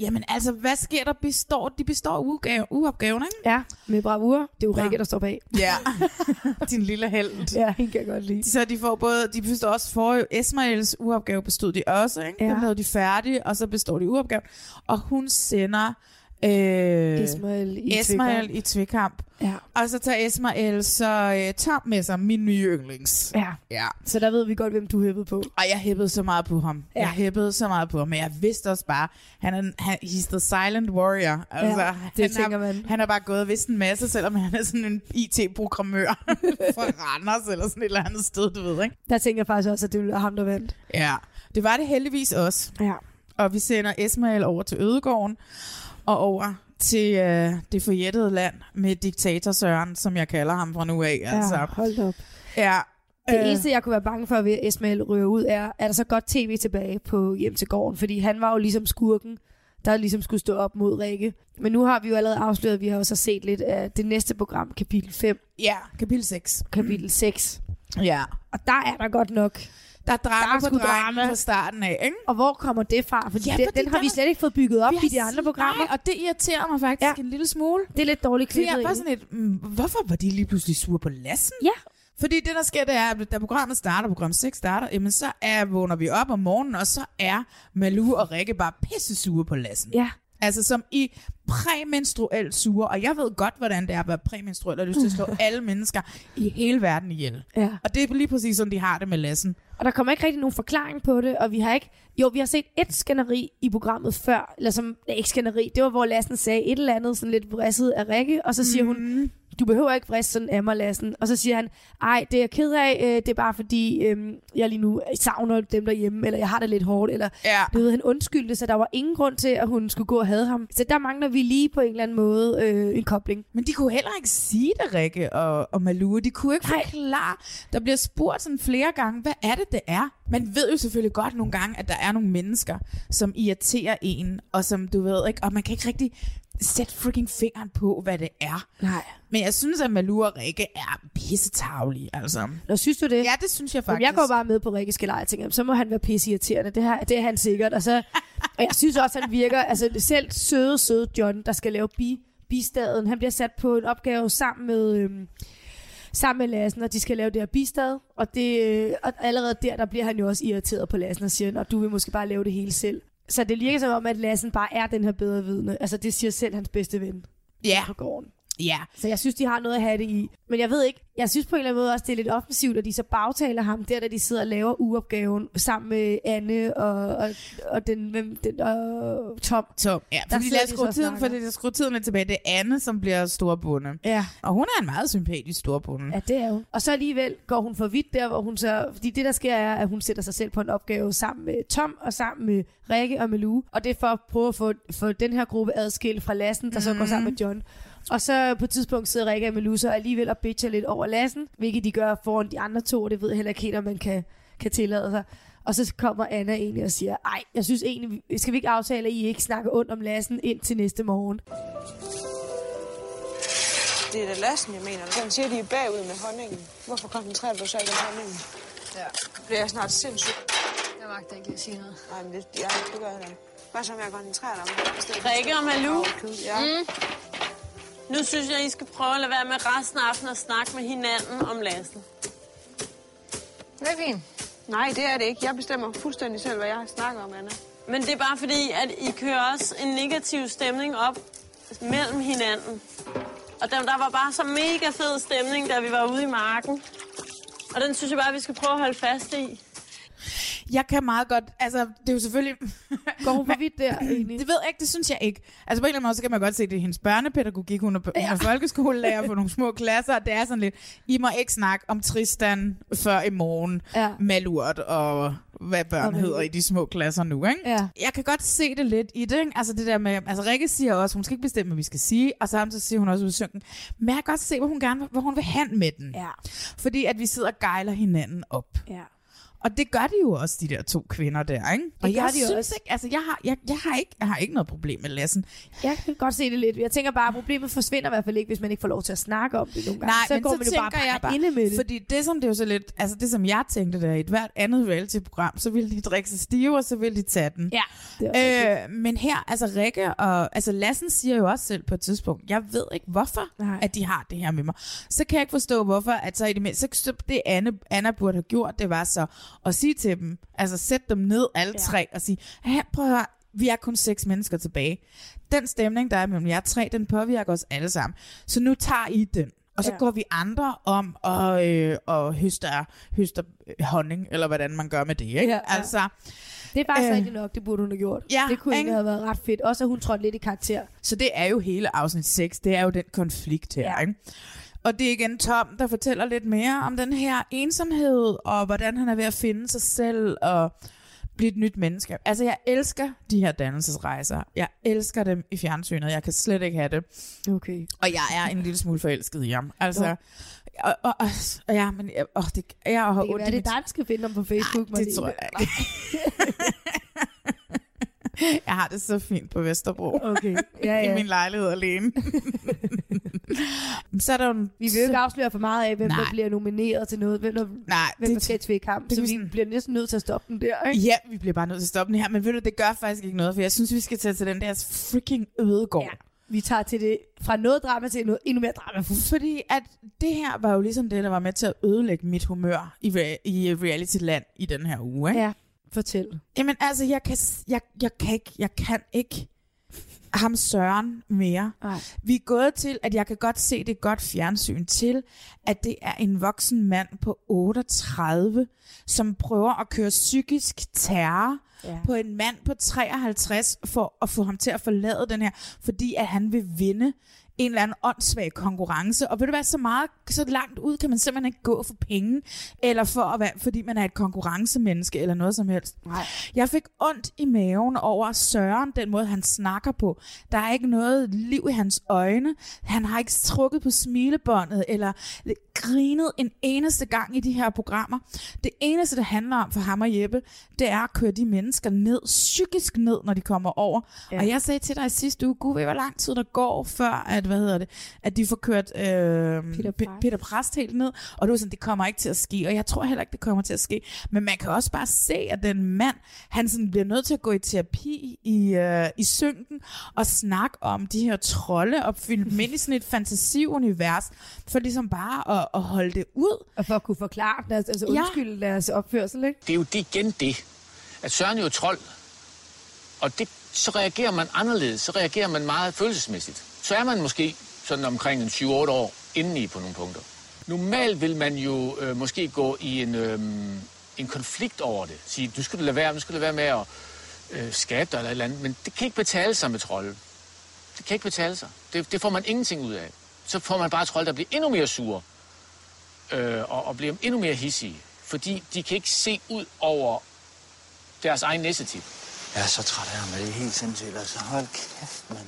Speaker 3: jamen altså, hvad sker der? Består, de består af uopgave, uopgaven, ikke?
Speaker 4: Ja, med bravur. Det er jo
Speaker 3: Ja.
Speaker 4: Rikke, der står bag.
Speaker 3: Ja. Din lille held.
Speaker 4: Ja, hende kan jeg godt lide.
Speaker 3: Så de får både, de består også for Esmails uopgave bestod de også, ikke? Ja.
Speaker 4: Ja.
Speaker 3: Den lavede de færdig, og så består de uopgave. Og hun sender Øh,
Speaker 4: Ismail i
Speaker 3: Ismail
Speaker 4: Tvekamp.
Speaker 3: i Tvekamp.
Speaker 4: Ja.
Speaker 3: Og så tager Ismail så øh, Tom med sig, min nye yndlings.
Speaker 4: ja.
Speaker 3: Ja.
Speaker 4: Så der ved vi godt, hvem du hæppede på.
Speaker 3: Og jeg hæppede så meget på ham. Ja. Jeg hæppede så meget på ham, men jeg vidste også bare, han er, han, he's the silent warrior. Altså,
Speaker 4: Ja, det
Speaker 3: han
Speaker 4: tænker
Speaker 3: har,
Speaker 4: man.
Speaker 3: Han har bare gået og vidst en masse, selvom han er sådan en IT-programmør fra Randers eller sådan et eller andet sted, du ved, ikke?
Speaker 4: Der tænker jeg faktisk også, at det ville ham, der vandt.
Speaker 3: Ja, det var det heldigvis også.
Speaker 4: Ja.
Speaker 3: Og vi sender Ismail over til Ødegården og over til øh, det forjættede land med diktator Søren, som jeg kalder ham fra nu af. Altså.
Speaker 4: Ja, hold da op.
Speaker 3: Ja,
Speaker 4: Det
Speaker 3: øh,
Speaker 4: eneste, jeg kunne være bange for ved, Ismail ryger ud, er, er der så godt tv tilbage på hjem til gården? Fordi han var jo ligesom skurken, der ligesom skulle stå op mod Rikke. Men nu har vi jo allerede afsløret, at vi har også set lidt af det næste program, kapitel 5,
Speaker 3: Ja, kapitel 6.
Speaker 4: kapitel 6.
Speaker 3: Ja.
Speaker 4: Og der er der godt nok.
Speaker 3: Der er drama
Speaker 4: Der er
Speaker 3: på
Speaker 4: drama.
Speaker 3: fra starten af, ikke?
Speaker 4: Og hvor kommer det fra? Fordi,
Speaker 3: Ja,
Speaker 4: ja, den,
Speaker 3: fordi
Speaker 4: den har vi slet ikke fået bygget op i de andre programmer.
Speaker 3: Nej, og det irriterer mig faktisk ja. En lille smule.
Speaker 4: Det er lidt dårligt
Speaker 3: Fordi
Speaker 4: klippet
Speaker 3: er bare sådan et, mm, hvorfor var de lige pludselig sure på lassen?
Speaker 4: Ja.
Speaker 3: Fordi det, der sker, det er, at da programmet starter, program 6 starter, jamen så er, vågner vi op om morgenen, og så er Malu og Rikke bare pisse sure på lassen.
Speaker 4: Ja.
Speaker 3: Altså som i præmenstruelt sure, og jeg ved godt, hvordan det er at være præmenstruel, og lyst til at slå alle mennesker i hele verden ihjel.
Speaker 4: Ja.
Speaker 3: Og det er lige præcis sådan, de har det med lassen.
Speaker 4: Og der kommer ikke rigtig nogen forklaring på det, og vi har ikke... Jo, vi har set et skænderi i programmet før, eller som... Nej, ikke skænderi, det var, hvor Lassen sagde et eller andet, sådan lidt vrisset af Rikke, og så siger mm. hun, du behøver ikke vriste sådan af mig, Lassen. Og så siger han, ej, det er jeg ked af, øh, det er bare fordi, øh, jeg lige nu savner dem derhjemme, eller jeg har det lidt hårdt, eller
Speaker 3: Ja.
Speaker 4: du ved, han undskyldte, så der var ingen grund til, at hun skulle gå og have ham. Så der mangler vi lige på en eller anden måde øh, en kobling.
Speaker 3: Men de kunne heller ikke sige det, Rikke og, og Malou. De kunne ikke
Speaker 4: Nej.
Speaker 3: forklare. Der bliver spurgt sådan flere gange, hvad er det, det er? Man ved jo selvfølgelig godt nogle gange, at der er nogle mennesker, som irriterer en, og som du ved ikke, og man kan ikke rigtig sætte freaking fingeren på, hvad det er.
Speaker 4: Nej.
Speaker 3: Men jeg synes, at Malou og Rikke er pissetavlige, altså.
Speaker 4: Nå, synes du det?
Speaker 3: Ja, det synes jeg
Speaker 4: Jamen,
Speaker 3: faktisk.
Speaker 4: jeg går bare med på Rikke Skelej og tænker, jamen, så må han være pisse irriterende. Det, her, det er han sikkert. Og, så, og jeg synes også, han virker, altså selv søde, søde John, der skal lave bi, bistaden, han bliver sat på en opgave sammen med, øhm, sammen med Lassen, og de skal lave det her bistad. Og, det, øh, og allerede der, der bliver han jo også irriteret på Lassen og siger, at du vil måske bare lave det hele selv. Så det virker som om, at Lassen bare er den her bedre vidne. Altså det siger selv hans bedste ven
Speaker 3: Ja,
Speaker 4: på gården.
Speaker 3: Ja.
Speaker 4: Så jeg synes, de har noget at have det i. Men jeg ved ikke, jeg synes på en eller anden måde også, det er lidt offensivt, at de så bagtaler ham, der da de sidder og laver uopgaven sammen med Anne og, og, og, den, hvem, den, og Tom.
Speaker 3: Tom, ja,
Speaker 4: Der
Speaker 3: fordi os
Speaker 4: de
Speaker 3: skrue tiden,
Speaker 4: snakker.
Speaker 3: fordi lad os skrue tiden tilbage. Det er Anne, som bliver storbunde.
Speaker 4: Ja.
Speaker 3: Og hun er en meget sympatisk storbunde.
Speaker 4: Ja, det er hun. Og så alligevel går hun for vidt der, hvor hun så... Fordi det, der sker, er, at hun sætter sig selv på en opgave sammen med Tom og sammen med Rikke og Malou. Og det er for at prøve at få, få den her gruppe adskilt fra Lassen, der så går sammen med John. Og så på et tidspunkt sidder Rikke og Malou så alligevel og bitcher lidt over Lassen, hvilket de gør foran de andre to, og det ved jeg heller ikke helt, om man kan, kan tillade sig. Og så kommer Anna egentlig og siger, ej, jeg synes egentlig, vi- skal vi ikke aftale, at I ikke snakker ondt om Lassen ind til næste morgen?
Speaker 5: Det er da lasten, jeg mener. Den siger, de er bagud med honningen. Hvorfor koncentrerer du så ikke om honningen? Ja. Bliver jeg snart sindssyg?
Speaker 10: Jeg magter ikke at sige noget.
Speaker 5: Nej, men det, ja, det gør jeg da. Hvad så, om jeg koncentrerer dig om det?
Speaker 10: Rikke
Speaker 5: at
Speaker 10: og Malou?
Speaker 5: Ja. Mm.
Speaker 10: Nu synes jeg, I skal prøve at lade være med resten af aftenen at snakke med hinanden om Lassen.
Speaker 5: Det er fint. Nej, det er det ikke. Jeg bestemmer fuldstændig selv, hvad jeg snakker om, Anna.
Speaker 10: Men det er bare fordi, at I kører også en negativ stemning op mellem hinanden. Og der, der var bare så mega fed stemning, da vi var ude i marken. Og den synes jeg bare, vi skal prøve at holde fast i.
Speaker 3: Jeg kan meget godt, altså det er jo selvfølgelig...
Speaker 4: Går hun for vidt der egentlig?
Speaker 3: Det ved jeg ikke, det synes jeg ikke. Altså på en eller anden måde, så kan man godt se, at det er hendes børnepædagogik. Hun er, hun er folkeskolelærer for nogle små klasser, og det er sådan lidt, I må ikke snakke om Tristan før i morgen,
Speaker 4: Ja.
Speaker 3: Malurt og hvad børn hedder i de små klasser nu, ikke?
Speaker 4: Ja.
Speaker 3: Jeg kan godt se det lidt i det, ikke? Altså det der med, altså Rikke siger også, hun skal ikke bestemme, hvad vi skal sige, og samtidig siger hun også ud i synken, men jeg kan godt se, hvor hun gerne, hvor hun vil hen med den.
Speaker 4: Ja.
Speaker 3: Fordi at vi sidder og gejler hinanden op.
Speaker 4: Ja.
Speaker 3: Og det gør de jo også, de der to kvinder der, ikke? og
Speaker 4: gør
Speaker 3: jeg
Speaker 4: de
Speaker 3: synes
Speaker 4: også.
Speaker 3: ikke, altså jeg har, jeg, jeg, har ikke, jeg har ikke noget problem med Lassen.
Speaker 4: Jeg kan godt se det lidt. Jeg tænker bare, at problemet forsvinder i hvert fald ikke, hvis man ikke får lov til at snakke om det nogle gange.
Speaker 3: Nej,
Speaker 4: så
Speaker 3: men
Speaker 4: går
Speaker 3: så
Speaker 4: man jo
Speaker 3: tænker
Speaker 4: bare,
Speaker 3: jeg bare,
Speaker 4: inde med det.
Speaker 3: fordi det som det er jo så lidt, altså det som jeg tænkte der i et hvert andet reality-program, så ville de drikke sig stive, og så ville de tage den.
Speaker 4: Ja, det er.
Speaker 3: Øh, men her, altså Rikke og, altså Lassen siger jo også selv på et tidspunkt, jeg ved ikke hvorfor,
Speaker 4: Nej.
Speaker 3: at de har det her med mig. Så kan jeg ikke forstå, hvorfor, at så i det mindste, så, så det Anne, Anna burde have gjort, det var så at sige til dem, altså sætte dem ned alle
Speaker 4: Ja.
Speaker 3: tre og sige, hey, prøv at høre, vi er kun seks mennesker tilbage. Den stemning, der er mellem jer tre, den påvirker os alle sammen. Så nu tager I den. Og så
Speaker 4: Ja.
Speaker 3: går vi andre om og, øh, og høster, høster honning, eller hvordan man gør med det. Ikke?
Speaker 4: Ja, ja.
Speaker 3: Altså,
Speaker 4: Det er faktisk
Speaker 3: Øh.
Speaker 4: rigtigt nok, det burde hun have gjort.
Speaker 3: Ja,
Speaker 4: det kunne
Speaker 3: ikke?
Speaker 4: have været ret fedt. Også at hun trådte lidt i karakter.
Speaker 3: Så det er jo hele afsnit 6, det er jo den konflikt her.
Speaker 4: Ja.
Speaker 3: Ikke? Og det er igen Tom, der fortæller lidt mere om den her ensomhed, og hvordan han er ved at finde sig selv og blive et nyt menneske. Altså, jeg elsker de her dannelsesrejser. Jeg elsker dem i fjernsynet. Jeg kan slet ikke have det.
Speaker 4: Okay.
Speaker 3: Og jeg er en lille smule forelsket i ham. Altså, og, og, og, og, ja, men åh, det, jeg har
Speaker 4: Det kan
Speaker 3: ondt
Speaker 4: være, det er dig, der skal finde ham på Facebook.
Speaker 3: det tror jeg ikke. Jeg har det så fint på Vesterbro.
Speaker 4: Okay. Ja,
Speaker 3: I
Speaker 4: ja.
Speaker 3: min lejlighed alene. så er der jo en...
Speaker 4: Vi vil jo ikke afsløre for meget af, hvem
Speaker 3: Nej.
Speaker 4: der bliver nomineret til noget. Hvem der,
Speaker 3: Nej,
Speaker 4: hvem
Speaker 3: det-
Speaker 4: der skal til kamp.
Speaker 3: det
Speaker 4: Så vi
Speaker 3: sådan-
Speaker 4: bliver næsten nødt til at stoppe den der, ikke?
Speaker 3: Ja, vi bliver bare nødt til at stoppe den her. Men ved du, det gør faktisk ikke noget, for jeg synes, vi skal tage til den der freaking ødegård.
Speaker 4: Ja. Vi tager til det fra noget drama til noget endnu mere drama.
Speaker 3: Fordi at det her var jo ligesom det, der var med til at ødelægge mit humør i, rea- i reality-land i den her uge. Ikke?
Speaker 4: Ja, fortæl.
Speaker 3: Jamen altså, jeg kan, jeg, jeg kan ikke, jeg kan ikke ham Søren mere.
Speaker 4: Nej.
Speaker 3: Vi er gået til, at jeg kan godt se det godt fjernsyn til, at det er en voksen mand på 38, som prøver at køre psykisk terror
Speaker 4: Ja.
Speaker 3: på en mand på 53 for at få ham til at forlade den her, fordi at han vil vinde en eller anden åndssvag konkurrence. Og ved du hvad, så meget, så langt ud kan man simpelthen ikke gå for penge, eller for at være, fordi man er et konkurrencemenneske, eller noget som helst.
Speaker 4: Nej.
Speaker 3: Jeg fik ondt i maven over Søren, den måde han snakker på. Der er ikke noget liv i hans øjne. Han har ikke trukket på smilebåndet, eller grinet en eneste gang i de her programmer. Det eneste, det handler om for ham og Jeppe, det er at køre de mennesker ned, psykisk ned, når de kommer over.
Speaker 4: Ja.
Speaker 3: Ja. Og jeg sagde til dig i sidste uge, gud ved, hvor lang tid der går, før at, hvad hedder det, at de får kørt øh,
Speaker 4: Peter
Speaker 3: Pe-
Speaker 4: Præst.
Speaker 3: Peter Præst helt ned. Og du var sådan, det kommer ikke til at ske. Og jeg tror heller ikke, det kommer til at ske. Men man kan også bare se, at den mand, han sådan bliver nødt til at gå i terapi i, øh, i synken og snakke om de her trolde og fylde dem ind i sådan et fantasiunivers, for ligesom bare at, at holde det ud.
Speaker 4: Og for at kunne forklare deres, altså
Speaker 3: Ja.
Speaker 4: undskylde deres opførsel, ikke?
Speaker 11: Det er jo det igen det, at Søren er jo trold. Og det, så reagerer man anderledes. Så reagerer man meget følelsesmæssigt. Så er man måske sådan omkring en 7-8 år indeni på nogle punkter. Normalt vil man jo øh, måske gå i en, øh, en konflikt over det. Sige, du skal lade være, du skal lade være med at øh, skabe dig eller et eller andet. Men det kan ikke betale sig med trolde. Det kan ikke betale sig. Det, det får man ingenting ud af. Så får man bare trolde, der bliver endnu mere sure. Øh, og, og bliver endnu mere hissige. Fordi de kan ikke se ud over deres egen næsetip.
Speaker 7: Jeg er så træt af ham, det er helt sindssygt. Altså, hold kæft, mand.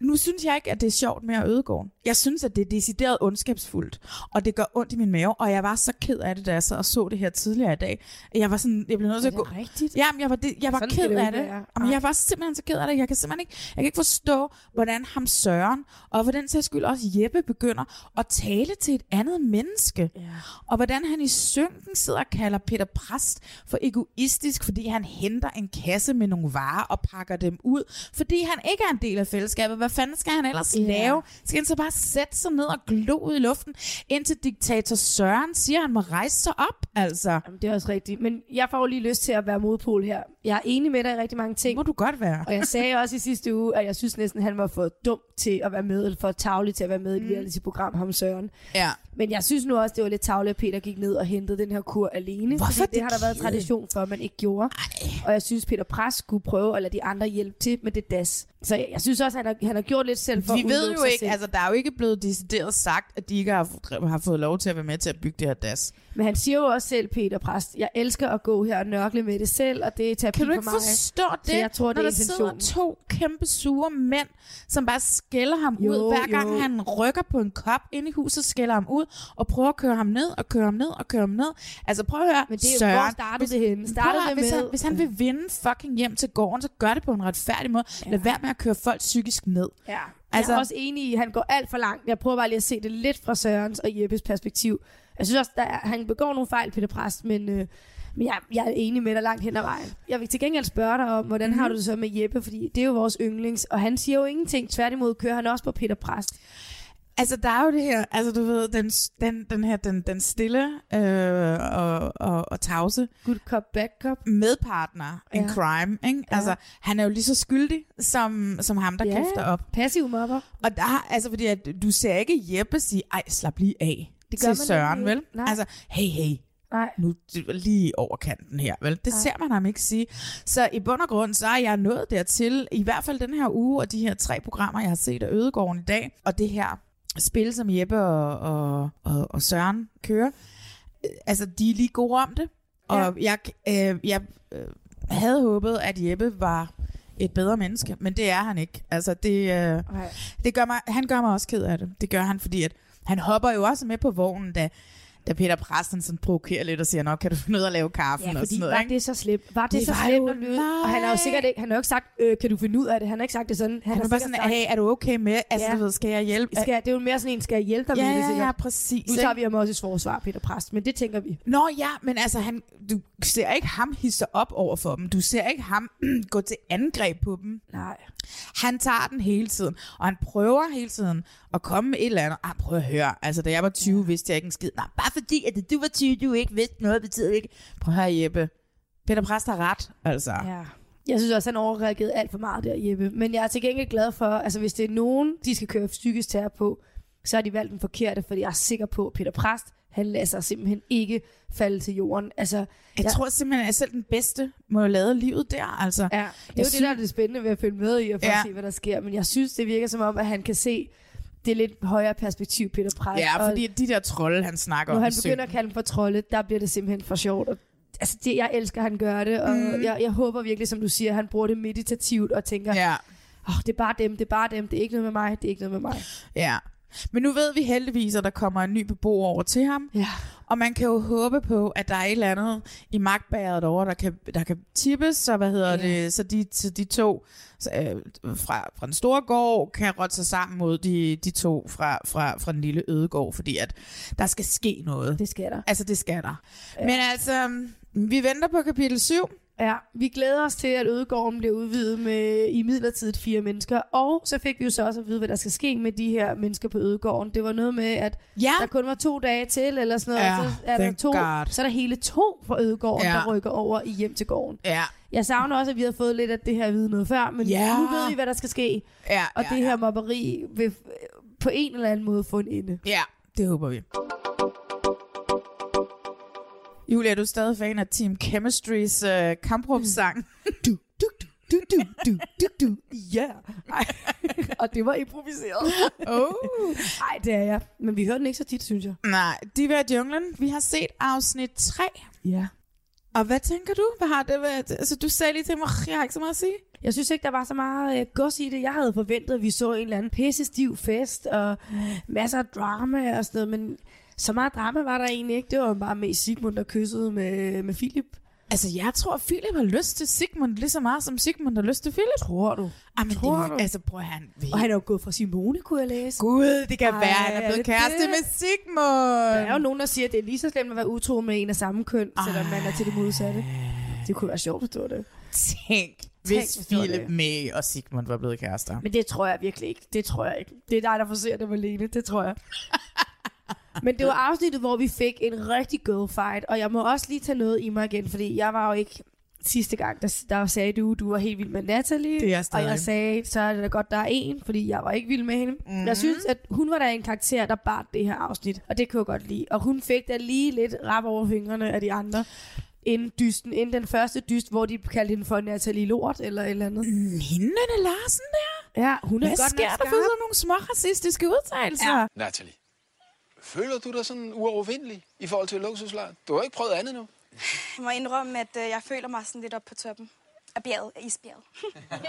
Speaker 3: Nu synes jeg ikke, at det er sjovt med at ødegården. Jeg synes, at det er decideret ondskabsfuldt, og det gør ondt i min mave, og jeg var så ked af det, da jeg sad og så det her tidligere i dag. Jeg var sådan, jeg blev nødt til at gå...
Speaker 4: rigtigt?
Speaker 3: Jamen, jeg var, det, jeg var
Speaker 4: Sådan
Speaker 3: ked
Speaker 4: det
Speaker 3: af det.
Speaker 4: være.
Speaker 3: Jamen, jeg var simpelthen så ked af det. Jeg kan simpelthen ikke, jeg kan ikke forstå, hvordan ham Søren, og for den sags skyld også Jeppe, begynder at tale til et andet menneske.
Speaker 4: Ja.
Speaker 3: Og hvordan han i synken sidder og kalder Peter Præst for egoistisk, fordi han henter en kasse med nogle varer og pakker dem ud, fordi han ikke er en del af fællesskabet. Hvad fanden skal han ellers
Speaker 4: Ja.
Speaker 3: lave? Skal han så bare sætte sig ned og glo ud i luften, indtil diktator Søren siger, at han må rejse sig op? Altså,
Speaker 4: Jamen, det er også rigtigt. Men jeg får jo lige lyst til at være modpol her. Jeg er enig med dig i rigtig mange ting.
Speaker 3: må du godt være.
Speaker 4: Og jeg sagde også i sidste uge, at jeg synes næsten, han var for dum til at være med, eller for tavlig til at være med i et reality-program, ham Søren.
Speaker 3: Ja.
Speaker 4: Men jeg synes nu også, det var lidt tavligt, at Peter gik ned og hentede den her kur alene.
Speaker 3: Hvorfor
Speaker 4: det
Speaker 3: det
Speaker 4: har der været tradition for, at man ikke gjorde. Ej. Og jeg synes, Peter Pres skulle prøve at lade de andre hjælpe til med det das. Så jeg, jeg synes også, at han har, han har gjort lidt selv for
Speaker 3: Vi
Speaker 4: at
Speaker 3: ved jo ikke,
Speaker 4: selv.
Speaker 3: altså der er jo ikke blevet decideret sagt, at de ikke har, har fået lov til at være med til at bygge det her das.
Speaker 4: Men han siger jo også selv, Peter Præst, jeg elsker at gå her og nørkle med det selv, og det er terapi
Speaker 3: Kan du ikke
Speaker 4: for mig.
Speaker 3: forstå det,
Speaker 4: Så jeg tror, det
Speaker 3: når
Speaker 4: er
Speaker 3: der sidder to kæmpe sure mænd, som bare skælder ham
Speaker 4: Jo,
Speaker 3: ud, hver gang
Speaker 4: jo.
Speaker 3: han rykker på en kop ind i huset, skælder ham ud, og prøver at køre ham ned, og køre ham ned, og køre ham ned. Altså prøv at høre,
Speaker 4: Men det er
Speaker 3: Søren,
Speaker 4: hvor startede
Speaker 3: hvis,
Speaker 4: det henne?
Speaker 3: prøv
Speaker 4: Startede
Speaker 3: høre,
Speaker 4: det
Speaker 3: hvis,
Speaker 4: med...
Speaker 3: han, hvis han vil vinde fucking hjem til gården, så gør det på en retfærdig måde. Ja. Lad være med at køre folk psykisk ned.
Speaker 4: Ja. Altså,
Speaker 3: Altså-
Speaker 4: jeg er også enig i, at han går alt for langt. Jeg prøver bare lige at se det lidt fra Sørens og Jeppes perspektiv. Jeg synes også, at han begår nogle fejl, Peter Præst, men, øh, men jeg, jeg er enig med dig langt hen ad vejen. Jeg vil til gengæld spørge dig om, hvordan mm-hmm. har du det så med Jeppe, fordi det er jo vores yndlings, og han siger jo ingenting. Tværtimod kører han også på Peter Præst.
Speaker 3: Altså, der er jo det her, altså du ved, den, den, den her, den, den stille øh, og, og, og tavse
Speaker 4: Good cop, bad cop.
Speaker 3: medpartner in
Speaker 4: Ja.
Speaker 3: crime, ikke?
Speaker 4: Ja.
Speaker 3: Altså, han er jo lige så skyldig, som, som ham, der
Speaker 4: Ja.
Speaker 3: kæfter op.
Speaker 4: Passiv mobber.
Speaker 3: Og der, altså, fordi at du ser ikke Jeppe sige, ej, slap lige af
Speaker 4: Det
Speaker 3: til
Speaker 4: gør man
Speaker 3: Søren,
Speaker 4: nemlig
Speaker 3: vel?
Speaker 4: ikke. Nej.
Speaker 3: Altså, hey, hey,
Speaker 4: Nej.
Speaker 3: nu lige over kanten her, vel? Det
Speaker 4: Nej.
Speaker 3: ser man ham ikke sige. Så i bund og grund, så er jeg nået dertil, i hvert fald den her uge, og de her tre programmer, jeg har set af Ødegården i dag, og det her spil, som Jeppe og, og, og, og Søren kører, altså, de er lige gode om det. Og jeg, øh, jeg øh, havde håbet, at Jeppe var et bedre menneske, men det er han ikke. Altså, det, øh, det gør mig, han gør mig også ked af det. Det gør han, fordi at han hopper jo også med på vognen, da, da Peter Præsten sådan provokerer lidt og siger, nå, kan du finde ud af at lave kaffen
Speaker 4: Ja,
Speaker 3: og sådan noget,
Speaker 4: var
Speaker 3: ikke?
Speaker 4: det så slemt? Var det,
Speaker 3: Det
Speaker 4: så
Speaker 3: var
Speaker 4: slemt at lyde? Og han har jo sikkert ikke, han har jo ikke sagt, øh, kan du finde ud af det? Han har ikke sagt det sådan. Han,
Speaker 3: Han
Speaker 4: har
Speaker 3: er bare sådan, hey, er du okay med? Altså,
Speaker 4: Ja.
Speaker 3: du ved, skal jeg hjælpe?
Speaker 4: Skal, jeg- det er jo mere sådan en, skal jeg hjælpe dig
Speaker 3: ja,
Speaker 4: med det
Speaker 3: ja,
Speaker 4: sikkert?
Speaker 3: ja, præcis.
Speaker 4: Nu tager vi ham også i forsvar, Peter Præst, men det tænker vi.
Speaker 3: Nå ja, men altså, han, du ser ikke ham hisse op over for dem. Du ser ikke ham gå til angreb på dem.
Speaker 4: Nej.
Speaker 3: Han tager den hele tiden, og han prøver hele tiden at komme med et eller andet. Ah, prøv at høre, altså da jeg var 20, ja. vidste jeg ikke en skid. Nej, bare fordi, at du var 20, du ikke vidste noget, betyder ikke. Prøv at høre, Jeppe. Peter Præst har ret, altså. Ja.
Speaker 4: Ja. Jeg synes også, han overreagerede alt for meget der, Jeppe. Men jeg er til gengæld glad for, altså hvis det er nogen, de skal køre psykisk terror på, så har de valgt den forkerte, fordi jeg er sikker på, at Peter Præst, han lader sig simpelthen ikke falde til jorden. Altså,
Speaker 3: Jeg
Speaker 4: ja,
Speaker 3: tror simpelthen, at selv den bedste må jo lade livet der, altså.
Speaker 4: Ja, det er
Speaker 3: Jeg
Speaker 4: jo det,
Speaker 3: synes-
Speaker 4: der er det spændende ved at følge med i, og for ja. At se, hvad der sker. Men jeg synes, det virker som om, at han kan se det lidt højere perspektiv, Peter Præst.
Speaker 3: Ja,
Speaker 4: og
Speaker 3: fordi de der trolde, han snakker
Speaker 4: når
Speaker 3: om
Speaker 4: han
Speaker 3: i
Speaker 4: begynder
Speaker 3: søen.
Speaker 4: at kalde dem for trolde, der bliver det simpelthen for sjovt. Og, altså, det, jeg elsker, at han gør det, og mm. jeg, jeg håber virkelig, som du siger, at han bruger det meditativt og tænker,
Speaker 3: Ja,
Speaker 4: oh, det er bare dem, det er bare dem, det er ikke noget med mig, det er ikke noget med mig.
Speaker 3: ja. Men nu ved vi heldigvis, at der kommer en ny beboer over til ham.
Speaker 4: Ja.
Speaker 3: Og man kan jo håbe på, at der er et eller andet i magtbæret derovre, der kan, der kan tippes, så hvad hedder
Speaker 4: Ja.
Speaker 3: det, så de, så de to så, øh, fra, fra den store gård kan rotte sig sammen mod de, de to fra, fra, fra den lille ødegård, fordi at der skal ske noget.
Speaker 4: Det skal der.
Speaker 3: Altså, det skal der. Ja. Men altså, vi venter på kapitel 7.
Speaker 4: Ja, vi glæder os til, at Ødegården bliver udvidet med i midlertidigt fire mennesker. Og så fik vi jo så også at vide, hvad der skal ske med de her mennesker på Ødegården. Det var noget med, at
Speaker 3: Ja,
Speaker 4: der kun var to dage til, eller sådan noget.
Speaker 3: Ja,
Speaker 4: så er der to,
Speaker 3: God.
Speaker 4: så er der hele to fra Ødegården,
Speaker 3: Ja.
Speaker 4: der rykker over i hjem til gården.
Speaker 3: ja,
Speaker 4: Jeg savner også, at vi har fået lidt af det her at vide noget før, men
Speaker 3: Ja.
Speaker 4: nu ved vi, hvad der skal ske.
Speaker 3: ja,
Speaker 4: Og
Speaker 3: ja,
Speaker 4: det her mobberi vil på en eller anden måde få en ende.
Speaker 3: Ja, det håber vi. Julia, er du stadig fan af Team Chemistry's uh, kampråbssang?
Speaker 4: Du, du, du, du, du, du, du, du, ja. Yeah. og det var improviseret.
Speaker 3: oh.
Speaker 4: Nej, det er jeg. Men vi hører den ikke så tit, synes jeg.
Speaker 3: Nej, Diva i junglen. Vi har set afsnit 3.
Speaker 4: Ja.
Speaker 3: Og hvad tænker du? Hvad har det været? Altså, du sagde lige til mig, jeg har ikke så meget at sige.
Speaker 4: Jeg synes ikke, der var så meget øh, gods i det. Jeg havde forventet, at vi så en eller anden pissestiv fest og masser af drama og sådan noget, men så meget drama var der egentlig ikke. Det var bare med Sigmund, der kyssede med, med Philip.
Speaker 3: Altså, jeg tror, Philip har lyst til Sigmund lige så meget, som Sigmund har lyst til Philip.
Speaker 4: Tror du?
Speaker 3: Ah, men
Speaker 4: Tror
Speaker 3: det,
Speaker 4: du?
Speaker 3: Altså, prøv at han...
Speaker 4: Og han er jo gået fra Simone, kunne jeg læse.
Speaker 3: Gud, det kan
Speaker 4: Ej,
Speaker 3: være, han er
Speaker 4: er
Speaker 3: blevet
Speaker 4: det
Speaker 3: kæreste
Speaker 4: det?
Speaker 3: med Sigmund.
Speaker 4: Der er jo nogen, der siger, at det er lige så slemt at være utro med en af samme køn, selvom man er til det modsatte. Det kunne være sjovt at stå det.
Speaker 3: Tænk, hvis
Speaker 4: hvis det var
Speaker 3: Philip
Speaker 4: det.
Speaker 3: May og Sigmund var blevet kærester.
Speaker 4: Men det tror jeg virkelig ikke. Det tror jeg ikke. Det er dig, der får se det, Malene. Det tror jeg. Men det var afsnittet, hvor vi fik en rigtig girl fight, og jeg må også lige tage noget i mig igen, fordi jeg var jo ikke sidste gang, der, der sagde du, du var helt vild med Natalie.
Speaker 3: Det er jeg
Speaker 4: og
Speaker 3: stadig.
Speaker 4: jeg sagde, så er det da godt, der er en, fordi jeg var ikke vild med hende. Mm. Jeg synes, at hun var da en karakter, der bar det her afsnit, og det kunne jeg godt lide. Og hun fik da lige lidt rap over fingrene af de andre, inden dysten, inden den første dyst, hvor de kaldte hende for Natalie Lort, eller et eller andet.
Speaker 3: Hende, Nenne Larsen der?
Speaker 4: Ja, hun er
Speaker 3: Hvad
Speaker 4: godt
Speaker 3: sker
Speaker 4: nok
Speaker 3: der for sådan nogle små racistiske udtalelser? Ja.
Speaker 12: Natalie, føler du dig sådan uovervindelig i forhold til luksuslejr? Du har ikke prøvet andet nu.
Speaker 13: Jeg må indrømme, at øh, jeg føler mig sådan lidt op på toppen af bjerget, af isbjerget.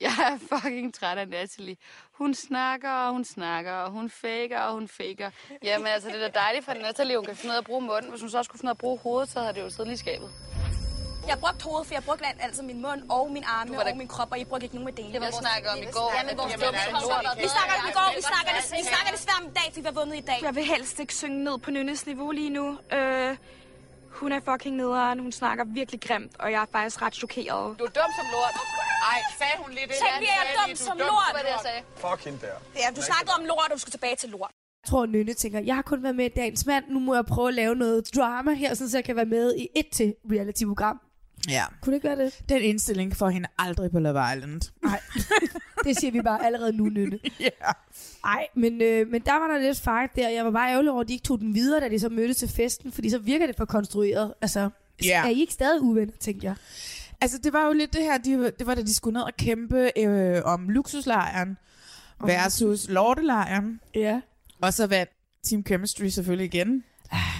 Speaker 14: Jeg er fucking træt af Natalie. Hun snakker, og hun snakker, og hun faker, og hun faker. Jamen altså, det er da dejligt for Natalie, hun kan finde ud af at bruge munden. Hvis hun så også kunne finde ud af at bruge hovedet, så havde det jo siddet lige skabet.
Speaker 13: Jeg brugte hovedet, for jeg brugte altså min mund og min arme og min krop, og I brugte ikke nogen af delene.
Speaker 14: Det var snakkede om i går.
Speaker 13: Ja, men vores. Vi snakker om i går, vi snakker det, vi
Speaker 14: ikke-
Speaker 13: snakker det svært om i dag, fordi vi har vundet i dag. Jeg vil helst ikke synge ned på Nynnes niveau lige nu. Øh, Hun er fucking nederen, hun snakker virkelig grimt, og jeg er faktisk ret chokeret.
Speaker 11: Du er dum som lort. Ej, sagde hun lige det?
Speaker 13: Tænk jeg er dum som lort.
Speaker 11: Det var det, jeg sagde.
Speaker 7: Fuck hende der.
Speaker 13: Ja, du snakkede om lort, og du skal tilbage til lort.
Speaker 4: Jeg tror, Nynne tænker, jeg har kun været med i dagens mand, nu må jeg prøve at lave noget drama her, så jeg kan være med i et til reality-program.
Speaker 3: Ja.
Speaker 4: Kunne det ikke være det?
Speaker 3: Den indstilling får hende aldrig på Love Island.
Speaker 4: Nej, det siger vi bare allerede nu, Nynne.
Speaker 3: Ja.
Speaker 4: Ej, men, øh, men der var der lidt fight der. Jeg var bare ærgerlig over, at de ikke tog den videre, da de så mødtes til festen, fordi så virker det for konstrueret. Altså,
Speaker 3: Ja.
Speaker 4: er I ikke stadig uvenner, tænkte jeg?
Speaker 3: Altså, det var jo lidt det her, de, det var da de skulle ned og kæmpe øh, om luksuslejren versus lortelejren.
Speaker 4: Ja.
Speaker 3: Og så vandt Team Chemistry selvfølgelig igen.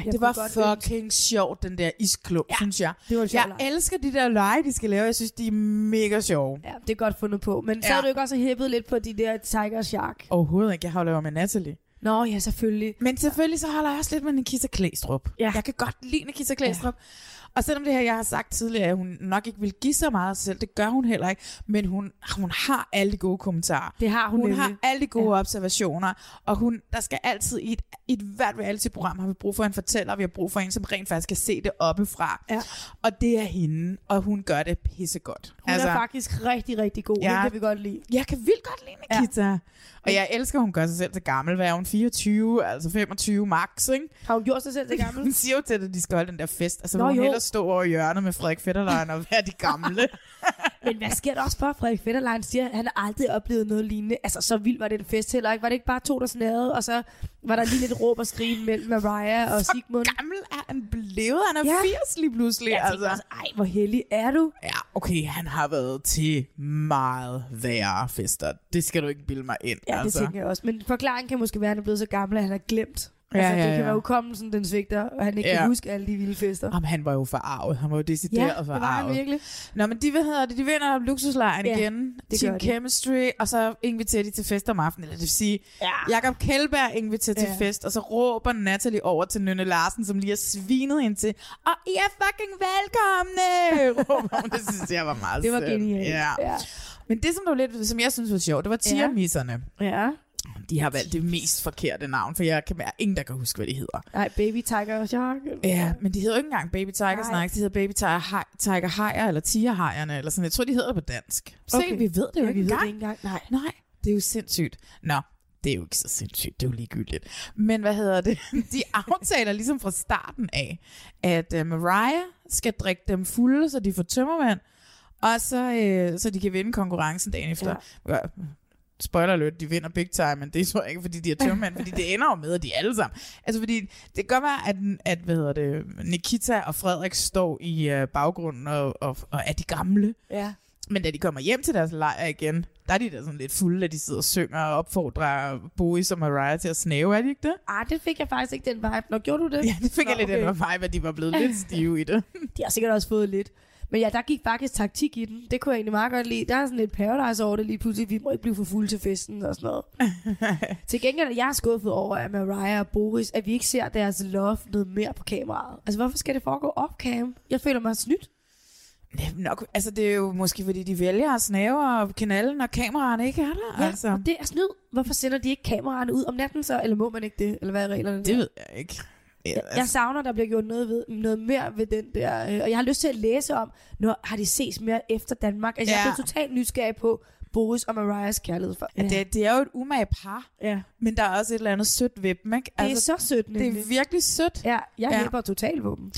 Speaker 4: Jeg
Speaker 3: det var fucking sjovt, den der isklub, ja, synes jeg.
Speaker 4: det var
Speaker 3: jeg
Speaker 4: leg.
Speaker 3: elsker de der lege, de skal lave. Jeg synes, de er mega sjove.
Speaker 4: Ja, det er godt fundet på. Men så
Speaker 3: Ja.
Speaker 4: har du ikke også hæppet lidt på de der Tiger Shark?
Speaker 3: Overhovedet ikke. Jeg har jo lavet med Natalie.
Speaker 4: Nå, ja, selvfølgelig.
Speaker 3: Men selvfølgelig så holder jeg også lidt med Nikita Klæstrup.
Speaker 4: Ja.
Speaker 3: Jeg kan godt lide Nikita Klæstrup. Ja. Og selvom det her, jeg har sagt tidligere, at hun nok ikke vil give så meget af sig selv, det gør hun heller ikke, men hun, hun har alle de gode kommentarer.
Speaker 4: Det har hun
Speaker 3: Hun
Speaker 4: nemlig.
Speaker 3: har alle de gode ja. observationer, og hun, der skal altid i et, i et hvert reality-program har vi brug for en fortæller, vi har brug for en, som rent faktisk kan se det oppefra.
Speaker 4: Ja.
Speaker 3: Og det er hende, og hun gør det pissegodt.
Speaker 4: Hun altså, er faktisk rigtig, rigtig god. Ja. Det kan vi godt lide.
Speaker 3: Jeg kan vildt godt lide Nikita. Ja. Og jeg elsker, at hun gør sig selv til gammel. Hvad er hun? 24, altså 25 max, ikke?
Speaker 4: Har hun gjort sig selv til gammel?
Speaker 3: Hun siger jo til, at de skal holde den der fest. Altså,
Speaker 4: Nå,
Speaker 3: hun
Speaker 4: jo.
Speaker 3: Hellere stå over hjørnet med Frederik Fetterlein og være de gamle.
Speaker 4: Men hvad sker der også for, at Frederik Fetterlein siger, at han har aldrig oplevet noget lignende? Altså, så vildt var det en fest heller ikke. Var det ikke bare to, der snærede, og så var der lige lidt råb og skrig mellem Mariah og Sigmund?
Speaker 3: gammel er han blevet? Han er ja. 80 lige pludselig.
Speaker 4: Jeg tænker også, ej, hvor heldig er du?
Speaker 3: Ja, okay, han har været til meget værre fester. Det skal du ikke bilde mig ind.
Speaker 4: Ja, det
Speaker 3: altså.
Speaker 4: tænker jeg også. Men forklaringen kan måske være, at han er blevet så gammel, at han har glemt.
Speaker 3: Ja,
Speaker 4: altså,
Speaker 3: ja,
Speaker 4: det kan
Speaker 3: ja.
Speaker 4: være hukommelsen, den svigter, og han ikke
Speaker 3: Ja.
Speaker 4: kan huske alle de vilde fester.
Speaker 3: Jamen, han var jo forarvet. Han var jo decideret
Speaker 4: Ja, det var han
Speaker 3: forarvet.
Speaker 4: virkelig.
Speaker 3: Nå, men de, hvad hedder det, de vinder luksuslejren
Speaker 4: Ja,
Speaker 3: igen.
Speaker 4: det
Speaker 3: Team. Chemistry, og så inviterer de til fest om aftenen. Eller det vil sige,
Speaker 4: ja.
Speaker 3: Jakob Kjellberg inviterer til
Speaker 4: Ja.
Speaker 3: fest, og så råber Natalie over til Nynne Larsen, som lige har svinet hende til, og I er fucking velkomne! råber hun. Det synes jeg var meget
Speaker 4: Det var genialt.
Speaker 3: Ja.
Speaker 4: Ja.
Speaker 3: Men det, som, der var lidt, som jeg synes var sjovt, det var tiramisserne.
Speaker 4: Ja.
Speaker 3: De har valgt det mest forkerte navn, for jeg kan være ingen, der kan huske, hvad de hedder.
Speaker 4: Nej, Baby Tiger Shark.
Speaker 3: Ja, men de hedder jo ikke engang Baby Tiger. Snacks, de hedder Baby Tiger, Hi- Tiger Hajer, eller Tiger Hajerne, eller sådan. Jeg tror, de hedder det på dansk. Se,
Speaker 4: Okay.
Speaker 3: vi ved det jo
Speaker 4: Ja,
Speaker 3: ikke
Speaker 4: vi ved
Speaker 3: engang.
Speaker 4: det ikke engang. Nej.
Speaker 3: Nej, det er jo sindssygt. Nå, det er jo ikke så sindssygt, det er jo ligegyldigt. Men hvad hedder det? De aftaler ligesom fra starten af, at uh, Mariah skal drikke dem fulde, så de får tømmermænd, og så, øh, så de kan vinde konkurrencen dagen efter. Ja. Spoiler alert, de vinder big time, men det tror jeg ikke, fordi de er tømmermænd, fordi det ender jo med, at de er alle sammen. Altså fordi, det kan godt være, at, at hvad hedder det, Nikita og Frederik står i øh, baggrunden og, og, og er de gamle.
Speaker 4: Ja.
Speaker 3: Men da de kommer hjem til deres lejr igen, der er de der sådan lidt fulde, at de sidder og synger og opfordrer Boris og Mariah til at snæve, er de ikke det?
Speaker 4: Ah, det fik jeg faktisk ikke den vibe. Nå, gjorde du det?
Speaker 3: Ja, det fik
Speaker 4: Nå,
Speaker 3: jeg lidt okay. vibe, at de var blevet lidt stive i det.
Speaker 4: De har sikkert også fået lidt. Men ja, der gik faktisk taktik i den. Det kunne jeg egentlig meget godt lide. Der er sådan lidt paradise over det lige pludselig. Vi må ikke blive for fulde til festen og sådan noget. til gengæld er jeg skuffet over, at Mariah og Boris, at vi ikke ser deres love noget mere på kameraet. Altså, hvorfor skal det foregå off-cam? Jeg føler mig snydt.
Speaker 3: Det er nok, altså det er jo måske, fordi de vælger at snæve og kanalen, når kameraerne ikke er der.
Speaker 4: Ja,
Speaker 3: altså.
Speaker 4: og det er snyd. Hvorfor sender de ikke kameraerne ud om natten så? Eller må man ikke det? Eller hvad er reglerne?
Speaker 3: Det ved jeg ikke. Ja,
Speaker 4: Jeg, jeg savner, der bliver gjort noget, ved, noget mere ved den der. øh, Og jeg har lyst til at læse om, når har de ses mere efter Danmark. Altså, ja. jeg er totalt nysgerrig på Boris og Mariahs kærlighed. For.
Speaker 3: Ja. Det, det er jo et umage par,
Speaker 4: ja.
Speaker 3: men der er også et eller andet sødt ved dem, ikke?
Speaker 4: Det er så sødt,
Speaker 3: Det er
Speaker 4: nemlig.
Speaker 3: virkelig sødt.
Speaker 4: Ja, jeg
Speaker 3: Ja.
Speaker 4: hjælper totalt på dem.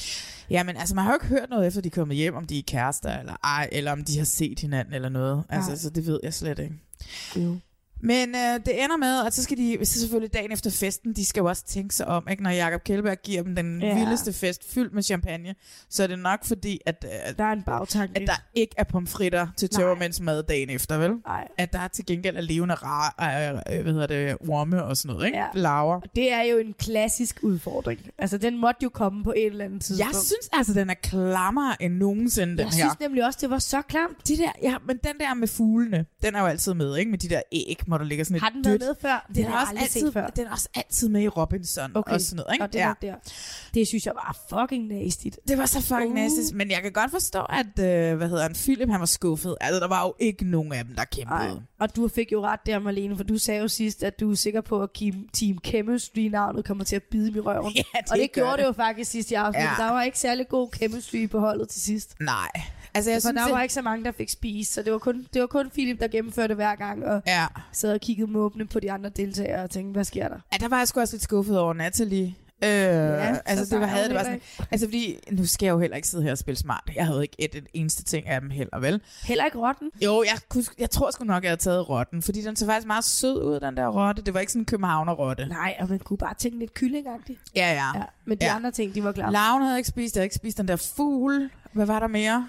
Speaker 3: Ja, men altså, man har jo ikke hørt noget efter, de er kommet hjem, om de er kærester, eller ej, eller om de har set hinanden, eller noget. Altså, så det ved jeg slet ikke.
Speaker 4: Jo.
Speaker 3: Men øh, det ender med, at så skal de, så selvfølgelig dagen efter festen, de skal jo også tænke sig om, ikke? når Jakob Kjellberg giver dem den
Speaker 4: Ja.
Speaker 3: vildeste fest fyldt med champagne, så er det nok fordi, at, øh,
Speaker 4: Der er en bagtanke.
Speaker 3: at der ikke er pomfritter til tøvermænds mad dagen efter, vel?
Speaker 4: Nej.
Speaker 3: At der til gengæld er levende rar, øh, øh, hvad hedder det, orme og sådan noget, ikke?
Speaker 4: Ja.
Speaker 3: Laver.
Speaker 4: Det er jo en klassisk udfordring. Altså, den måtte jo komme på et eller andet tidspunkt.
Speaker 3: Jeg synes altså, den er klammere end nogensinde, den
Speaker 4: jeg
Speaker 3: her.
Speaker 4: synes nemlig også, det var så klamt.
Speaker 3: De der, ja, men den der med fuglene, den er jo altid med, ikke? Med de der æg, hvor der ligger sådan et
Speaker 4: Har den været
Speaker 3: dødt-
Speaker 4: med før?
Speaker 3: Den
Speaker 4: Det
Speaker 3: er, også
Speaker 4: aldrig set
Speaker 3: altid,
Speaker 4: før.
Speaker 3: den er også altid med i Robinson
Speaker 4: Okay.
Speaker 3: og sådan noget. Ikke?
Speaker 4: Og det nok der. Det synes jeg var fucking nasty.
Speaker 3: Det var så fucking
Speaker 4: Uh.
Speaker 3: nasty. Men jeg kan godt forstå, at, øh, hvad hedder han, Philip, han var skuffet. Altså, der var jo ikke nogen af dem, der kæmpede.
Speaker 4: Ej. Og du fik jo ret der, Marlene, for du sagde jo sidst, at du er sikker på, at Team- Team Chemistry-navnet kommer til at bide mig i røven.
Speaker 3: Ja, det
Speaker 4: og det gjorde det.
Speaker 3: det.
Speaker 4: jo faktisk sidst i afsnit.
Speaker 3: Ja.
Speaker 4: Ja. Der var ikke særlig god chemistry på holdet til sidst.
Speaker 3: Nej. Altså, jeg
Speaker 4: for
Speaker 3: synes,
Speaker 4: der
Speaker 3: det-
Speaker 4: var ikke så mange, der fik spist, så det var kun, det var kun Philip, der gennemførte hver gang, og
Speaker 3: ja.
Speaker 4: sad og kiggede måbne på de andre deltagere og tænkte, hvad sker der?
Speaker 3: Ja, der var jeg sgu også lidt skuffet over Natalie. Øh, ja, altså,
Speaker 4: så
Speaker 3: det var, havde det var sådan, altså fordi, nu skal jeg jo heller ikke sidde her og spille smart. Jeg havde ikke et, et eneste ting af dem heller, vel?
Speaker 4: Heller ikke rotten?
Speaker 3: Jo, jeg, kunne, jeg tror sgu nok, jeg havde taget rotten, fordi den så faktisk meget sød ud, den der rotte. Det var ikke sådan en københavner-rotte.
Speaker 4: Nej, og man kunne bare tænke lidt kyllingagtigt.
Speaker 3: Ja, ja.
Speaker 4: ja men de
Speaker 3: Ja.
Speaker 4: andre ting, de var klar.
Speaker 3: Lauren havde ikke spist, jeg havde ikke spist den der fugl. Hvad var der mere?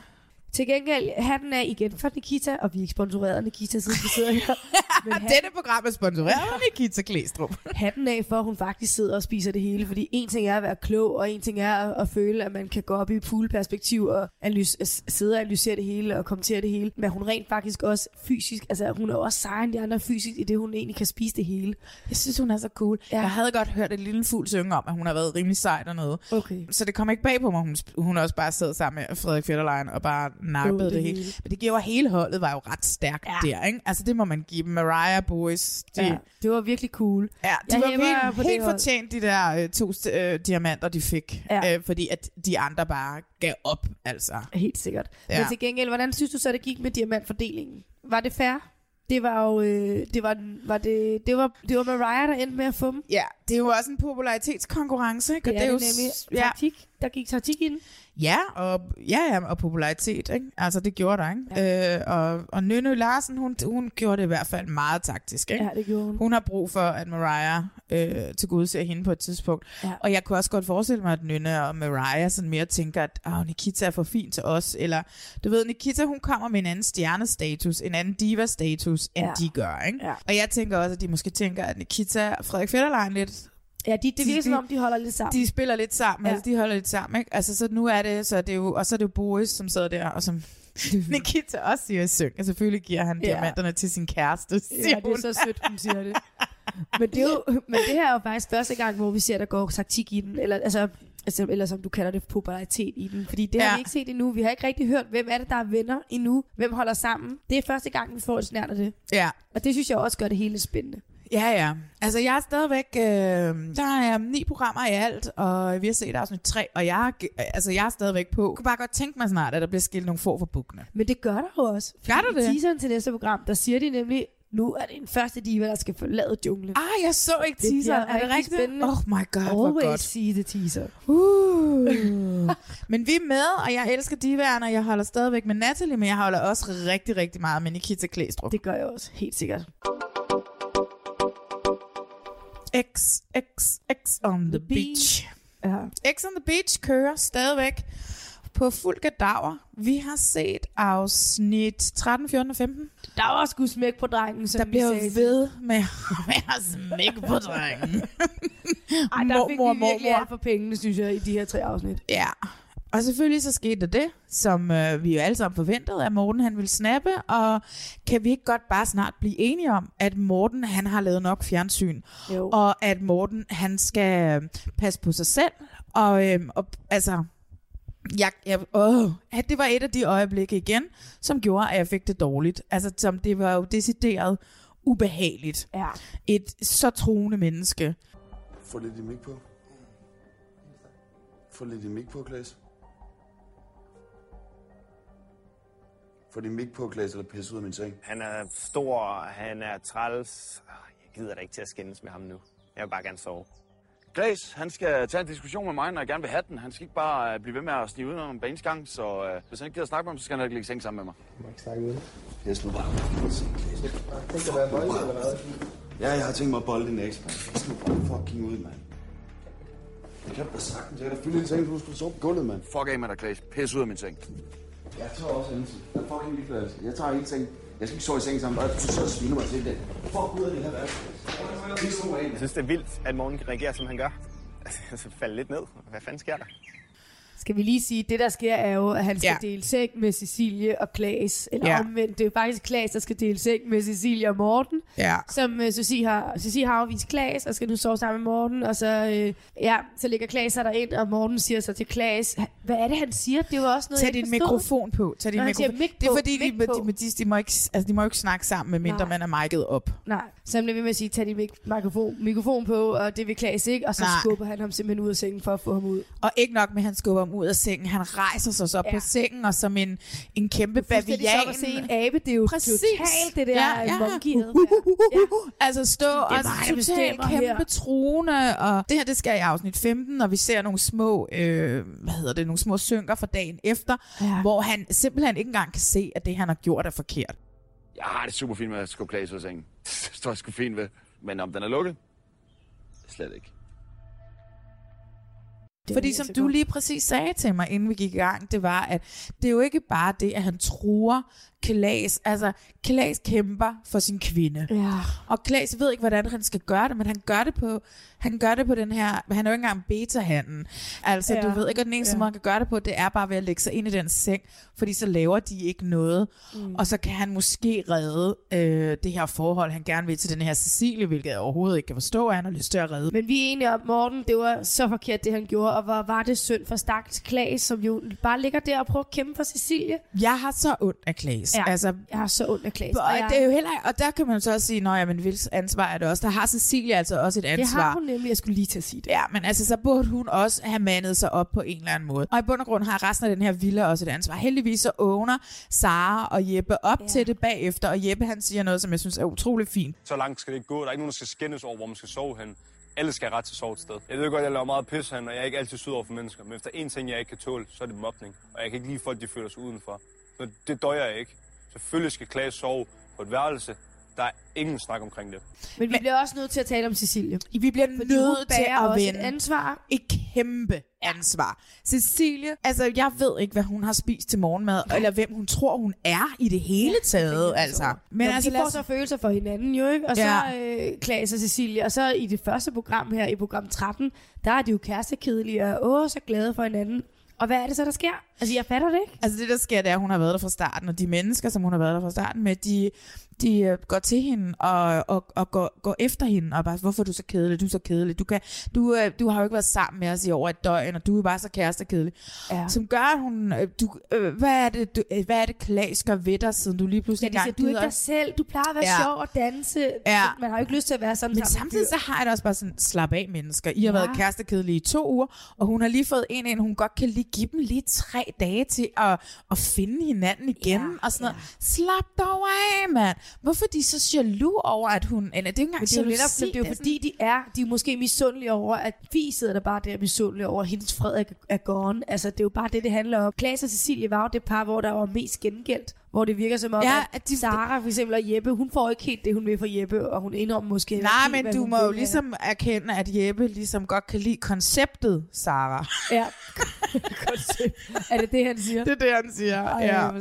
Speaker 4: Til gengæld, hatten er igen for Nikita, og vi er ikke sponsoreret af Nikita, siden vi sidder her. Men
Speaker 3: Dette program er sponsoreret af Nikita Klæstrup.
Speaker 4: hatten af for, at hun faktisk sidder og spiser det hele. Fordi en ting er at være klog, og en ting er at, at føle, at man kan gå op i poolperspektiv og analys- sidde og analysere det hele og kommentere det hele. Men hun rent faktisk også fysisk, altså hun er også sejere end de andre fysisk, i det hun egentlig kan spise det hele.
Speaker 3: Jeg synes, hun er så cool. Ja. Jeg havde godt hørt et lille fugl synge om, at hun har været rimelig sej dernede.
Speaker 4: Okay.
Speaker 3: Så det kom ikke bag på mig, hun, hun også bare sad sammen med Frederik Fetterlein og bare nappede det,
Speaker 4: det
Speaker 3: hele.
Speaker 4: hele.
Speaker 3: Men det gjorde hele holdet var jo ret stærkt ja. der, ikke? Altså det må man give dem. Mariah Boys, de,
Speaker 4: Ja, det var virkelig cool.
Speaker 3: Ja, de
Speaker 4: Jeg
Speaker 3: var helt,
Speaker 4: på det
Speaker 3: helt
Speaker 4: hold.
Speaker 3: fortjent, de der øh, to øh, diamanter, de fik.
Speaker 4: Ja.
Speaker 3: Øh, fordi at de andre bare gav op, altså.
Speaker 4: Helt sikkert. Ja. Men til gengæld, hvordan synes du så, det gik med diamantfordelingen? Var det fair? Det var jo, øh, det var, var det, det var, det var Mariah, der endte med at få dem.
Speaker 3: Ja, det er jo også en popularitetskonkurrence, ikke?
Speaker 4: Det,
Speaker 3: Og
Speaker 4: er
Speaker 3: jo
Speaker 4: det nemlig
Speaker 3: s- ja.
Speaker 4: taktik. Der gik taktik i den.
Speaker 3: Ja, og, ja, ja, og popularitet, ikke? Altså, det gjorde der, ikke? Ja. Øh, og, og Nynø Larsen, hun, hun gjorde det i hvert fald meget taktisk, ikke?
Speaker 4: Ja, det gjorde hun.
Speaker 3: Hun har brug for, at Mariah øh, til gode ser hende på et tidspunkt.
Speaker 4: Ja.
Speaker 3: Og jeg kunne også godt forestille mig, at Nynne og Mariah sådan mere tænker, at oh, Nikita er for fin til os. Eller, du ved, Nikita, hun kommer med en anden stjernestatus, en anden diva-status, end
Speaker 4: Ja.
Speaker 3: de gør, ikke?
Speaker 4: Ja.
Speaker 3: Og jeg tænker også, at de måske tænker, at Nikita og Frederik Fetterlein lidt
Speaker 4: Ja, de, det virker som om, de holder lidt sammen.
Speaker 3: de spiller lidt sammen,
Speaker 4: Ja.
Speaker 3: altså de holder lidt sammen, ikke? Altså så nu er det, så er det jo, og så er det jo Boris, som sidder der, og som Nikita også siger syng, og selvfølgelig giver han
Speaker 4: Ja.
Speaker 3: diamanterne til sin kæreste,
Speaker 4: Ja, det er så sødt, hun siger det. Men det, er jo, men det her er jo faktisk første gang, hvor vi ser, der går taktik i den. Eller, altså, altså, eller som du kalder det, popularitet i den. Fordi det ja. har vi ikke set endnu. Vi har ikke rigtig hørt, hvem er det, der er venner endnu. Hvem holder sammen. Det er første gang, vi får et snært af det.
Speaker 3: Ja.
Speaker 4: Og det synes jeg også gør det hele spændende.
Speaker 3: Ja, ja. Altså, jeg er stadigvæk... Øh, der er ni programmer i alt, og vi har set afsnit tre, og jeg, er altså, jeg er stadigvæk på. Jeg kunne bare godt tænke mig snart, at der bliver skilt nogle få for bukkene.
Speaker 4: Men det gør der jo også.
Speaker 3: Gør der det?
Speaker 4: I teaseren til næste program, der siger de nemlig, nu er det en første diva, der skal forlade junglen.
Speaker 3: Ah, jeg så ikke
Speaker 4: Det bliver
Speaker 3: teaseren. Er det
Speaker 4: rigtig
Speaker 3: rigtigt?
Speaker 4: spændende.
Speaker 3: Oh my god, hvor
Speaker 4: Always
Speaker 3: godt.
Speaker 4: see the teaser.
Speaker 3: Uh. men vi er med, og jeg elsker divaerne, og jeg holder stadigvæk med Natalie, men jeg holder også rigtig, rigtig meget med Nikita Klæstrup.
Speaker 4: Det gør jeg også, helt sikkert.
Speaker 3: X, X, X on the beach.
Speaker 4: Ja.
Speaker 3: X on the beach kører stadigvæk på fuld gadaver. Vi har set afsnit 13, 14 og 15.
Speaker 4: Der var sgu smæk på drengen, som
Speaker 3: Der bliver
Speaker 4: sagde.
Speaker 3: ved med at smæk på drengen.
Speaker 4: Ej, der fik
Speaker 3: Mormor,
Speaker 4: vi virkelig
Speaker 3: mormor.
Speaker 4: alt for pengene, synes jeg, i de her tre afsnit.
Speaker 3: Ja, og selvfølgelig så skete der det, som øh, vi jo alle sammen forventede, at Morten han ville snappe, og kan vi ikke godt bare snart blive enige om, at Morten han har lavet nok fjernsyn,
Speaker 4: Jo.
Speaker 3: og at Morten han skal øh, passe på sig selv, og, øh, og altså, jeg, jeg, åh, at det var et af de øjeblikke igen, som gjorde, at jeg fik det dårligt. Altså, som det var jo decideret ubehageligt.
Speaker 4: Ja.
Speaker 3: Et så troende menneske.
Speaker 15: Få lidt i mik på. Få lidt i mik på, Klaas. Få din mik på, Klaas, eller pisse ud af min seng.
Speaker 16: Han er stor, han er træls. Jeg gider da ikke til at skændes med ham nu. Jeg vil bare gerne sove.
Speaker 15: Klaas, han skal tage en diskussion med mig, når jeg gerne vil have den. Han skal ikke bare øh, blive ved med at snige udenom på eneste gang, så øh, hvis han ikke gider snakke med ham, så skal han ikke ligge i seng sammen med mig.
Speaker 17: må ikke snakke uden.
Speaker 15: Jeg slår bare.
Speaker 17: Tænk at være voldelig eller hvad?
Speaker 15: Ja, jeg har tænkt mig at bolde din eks, mand. Jeg slår bare fucking ud, mand. Jeg kan da sagtens. Jeg kan da fylde din seng, du skulle sove på gulvet, mand. Fuck af med dig, Klaas. Pisse ud af min seng. Jeg tager også en Jeg er fucking ligeglad. altså. Jeg tager hele sengen. Jeg skal ikke sove i seng sammen. Du så sviner mig til det. Fuck ud af det her værelse.
Speaker 16: Jeg synes, det er vildt, at Morgen reagerer, som han gør. Altså, falde lidt ned. Hvad fanden sker der?
Speaker 4: Skal vi lige sige, det der sker er jo, at han skal
Speaker 3: Ja.
Speaker 4: dele seng med Cecilie og Klaas. Eller
Speaker 3: Ja.
Speaker 4: omvendt, det er faktisk Klaas, der skal dele seng med Cecilie og Morten.
Speaker 3: Ja.
Speaker 4: Som uh, Cecilie har, Cecilie har afvist Klaas, og skal nu sove sammen med Morten. Og så, øh, ja, så ligger Klaas sig derind, og Morten siger så til Klaas, hvad er det, han siger? Det var også noget,
Speaker 3: Tag
Speaker 4: jeg
Speaker 3: din
Speaker 4: forstod.
Speaker 3: mikrofon på. Tag din
Speaker 4: Nå, han siger
Speaker 3: mikrofon.
Speaker 4: mic
Speaker 3: Det er
Speaker 4: på,
Speaker 3: fordi, de, de,
Speaker 4: på.
Speaker 3: de, de, de, må ikke, altså, de må ikke snakke sammen, medmindre man er mic'et op.
Speaker 4: Nej, så bliver ved med at sige, tag din mik- mikrofon, mikrofon på, og det vil Klaas ikke, og så
Speaker 3: Nej.
Speaker 4: skubber han ham simpelthen ud af sengen for at få ham ud.
Speaker 3: Og ikke nok med, at han skubber ham ud af sengen. Han rejser sig så op
Speaker 4: Ja.
Speaker 3: på sengen, og som en, en kæmpe bavian.
Speaker 4: som at se en abe, det er jo
Speaker 3: Præcis.
Speaker 4: totalt det der ja, ja. monkey
Speaker 3: Uh, uh, uh, uh, uh. Altså stå og totalt kæmpe
Speaker 4: her.
Speaker 3: truende. Og det her, det sker i afsnit 15, og vi ser nogle små, øh, hvad hedder det, nogle små synker fra dagen efter,
Speaker 4: Ja.
Speaker 3: hvor han simpelthen ikke engang kan se, at det, han har gjort, er forkert.
Speaker 15: Jeg har det super fint med at skubbe Klaas ud af sengen. Det står jeg sgu fint ved. Men om den er lukket? Slet ikke.
Speaker 3: Det Fordi som du lige præcis sagde til mig, inden vi gik i gang, det var, at det er jo ikke bare det, at han truer Klaas. Altså, Klaas kæmper for sin kvinde.
Speaker 4: Ja.
Speaker 3: Og Klaas ved ikke, hvordan han skal gøre det, men han gør det på, han gør det på den her, han er jo ikke engang beta-handen. Altså, ja. Du ved ikke, at den eneste
Speaker 4: Ja.
Speaker 3: ja. måde, han kan gøre det på, det er bare ved at lægge sig ind i den seng, fordi så laver de ikke noget. Mm. Og så kan han måske redde øh, det her forhold, han gerne vil til den her Cecilie, hvilket jeg overhovedet ikke kan forstå, at han har lyst til at redde.
Speaker 4: Men vi er enige om, Morten, det var så forkert, det han gjorde, og hvor var det synd for stakkels Klaas, som jo bare ligger der og prøver at kæmpe for Cecilie.
Speaker 3: Jeg har så ondt af Klaas.
Speaker 4: Ja,
Speaker 3: altså,
Speaker 4: jeg har så ondt af Klaas.
Speaker 3: Og,
Speaker 4: jeg,
Speaker 3: det er jo heller, og der kan man så også sige, nå ja, men hvilket ansvar er det også? Der har Cecilie altså også et
Speaker 4: det
Speaker 3: ansvar.
Speaker 4: har hun nemlig, jeg skulle lige til at sige det.
Speaker 3: Ja, men altså, så burde hun også have mandet sig op på en eller anden måde. Og i bund og grund har resten af den her villa også et ansvar. Heldigvis så owner Sara og Jeppe op ja. til det bagefter, og Jeppe han siger noget, som jeg synes er utrolig fint.
Speaker 18: Så langt skal det ikke gå. Der er ikke nogen, der skal skændes over, hvor man skal sove hen. Alle skal have ret til sove et sted. Jeg ved godt, jeg laver meget pis hen, og jeg er ikke altid sød over for mennesker. Men efter en ting, jeg ikke kan tåle, så er det mobning. Og jeg kan ikke lide folk, de føler sig udenfor. Så det døjer jeg ikke. Selvfølgelig skal Klaas sove på et værelse. Der er ingen snak omkring det.
Speaker 4: Men vi bliver også nødt til at tale om Cecilie.
Speaker 3: Vi bliver nødt til at vende
Speaker 4: et ansvar.
Speaker 3: Et kæmpe ansvar. Cecilie, altså jeg ved ikke, hvad hun har spist til morgenmad, eller hvem hun tror, hun er i det hele taget. Altså.
Speaker 4: Men
Speaker 3: altså,
Speaker 4: de får så følelser for hinanden jo, ikke? Og
Speaker 3: Ja.
Speaker 4: så øh, Klaas og Cecilie. Og så i det første program her, i program 13, der er de jo kærestekedelige og åh, så glade for hinanden. Og hvad er det så, der sker? Altså, jeg fatter det ikke.
Speaker 3: Altså det, der sker, det er, at hun har været der fra starten, og de mennesker, som hun har været der fra starten med, de, de øh, går til hende og, og, og går, går efter hende, og bare, hvorfor er du så kedelig, du er så kedelig, du, kan, du, øh, du har jo ikke været sammen med os i over et døgn, og du er bare så kærestekedelig.
Speaker 4: Ja.
Speaker 3: Som gør, at hun, øh, du, øh, hvad, er det, du, hvad er det, Klaas gør ved dig, siden du lige pludselig
Speaker 4: Ja, de siger, du er ikke dig selv, du plejer at være
Speaker 3: Ja.
Speaker 4: sjov og danse.
Speaker 3: Ja.
Speaker 4: Man har jo ikke lyst til at være sammen
Speaker 3: Men
Speaker 4: sammen
Speaker 3: samtidig så har jeg det også bare sådan, slap af mennesker. I har
Speaker 4: Ja.
Speaker 3: været kærestekedelige i to uger, og hun har lige fået en ind, hun godt kan lige give dem lige tre dage til at, at finde hinanden igen. Ja, og sådan noget. Slap dog af, mand. Hvorfor er de så jaloux over, at hun... Eller det er jo ikke engang
Speaker 4: det er jo netop, det er jo fordi, de er, de er måske misundelige over, at vi sidder der bare der misundelige over, at hendes Frederik er gone. Altså, det er jo bare det, det handler om. Klaas og Cecilie var jo det par, hvor der var mest gengældt. Hvor det virker som om,
Speaker 3: Ja,
Speaker 4: ja, at, de, Sarah for eksempel og Jeppe, hun får ikke helt det, hun vil for Jeppe, og hun indrømmer måske
Speaker 3: Nej,
Speaker 4: helt,
Speaker 3: men du må jo ligesom erkende, at Jeppe ligesom godt kan lide konceptet, Sara.
Speaker 4: Ja. Er det det, han siger?
Speaker 3: Det er det, han siger.
Speaker 4: Ej,
Speaker 3: ja.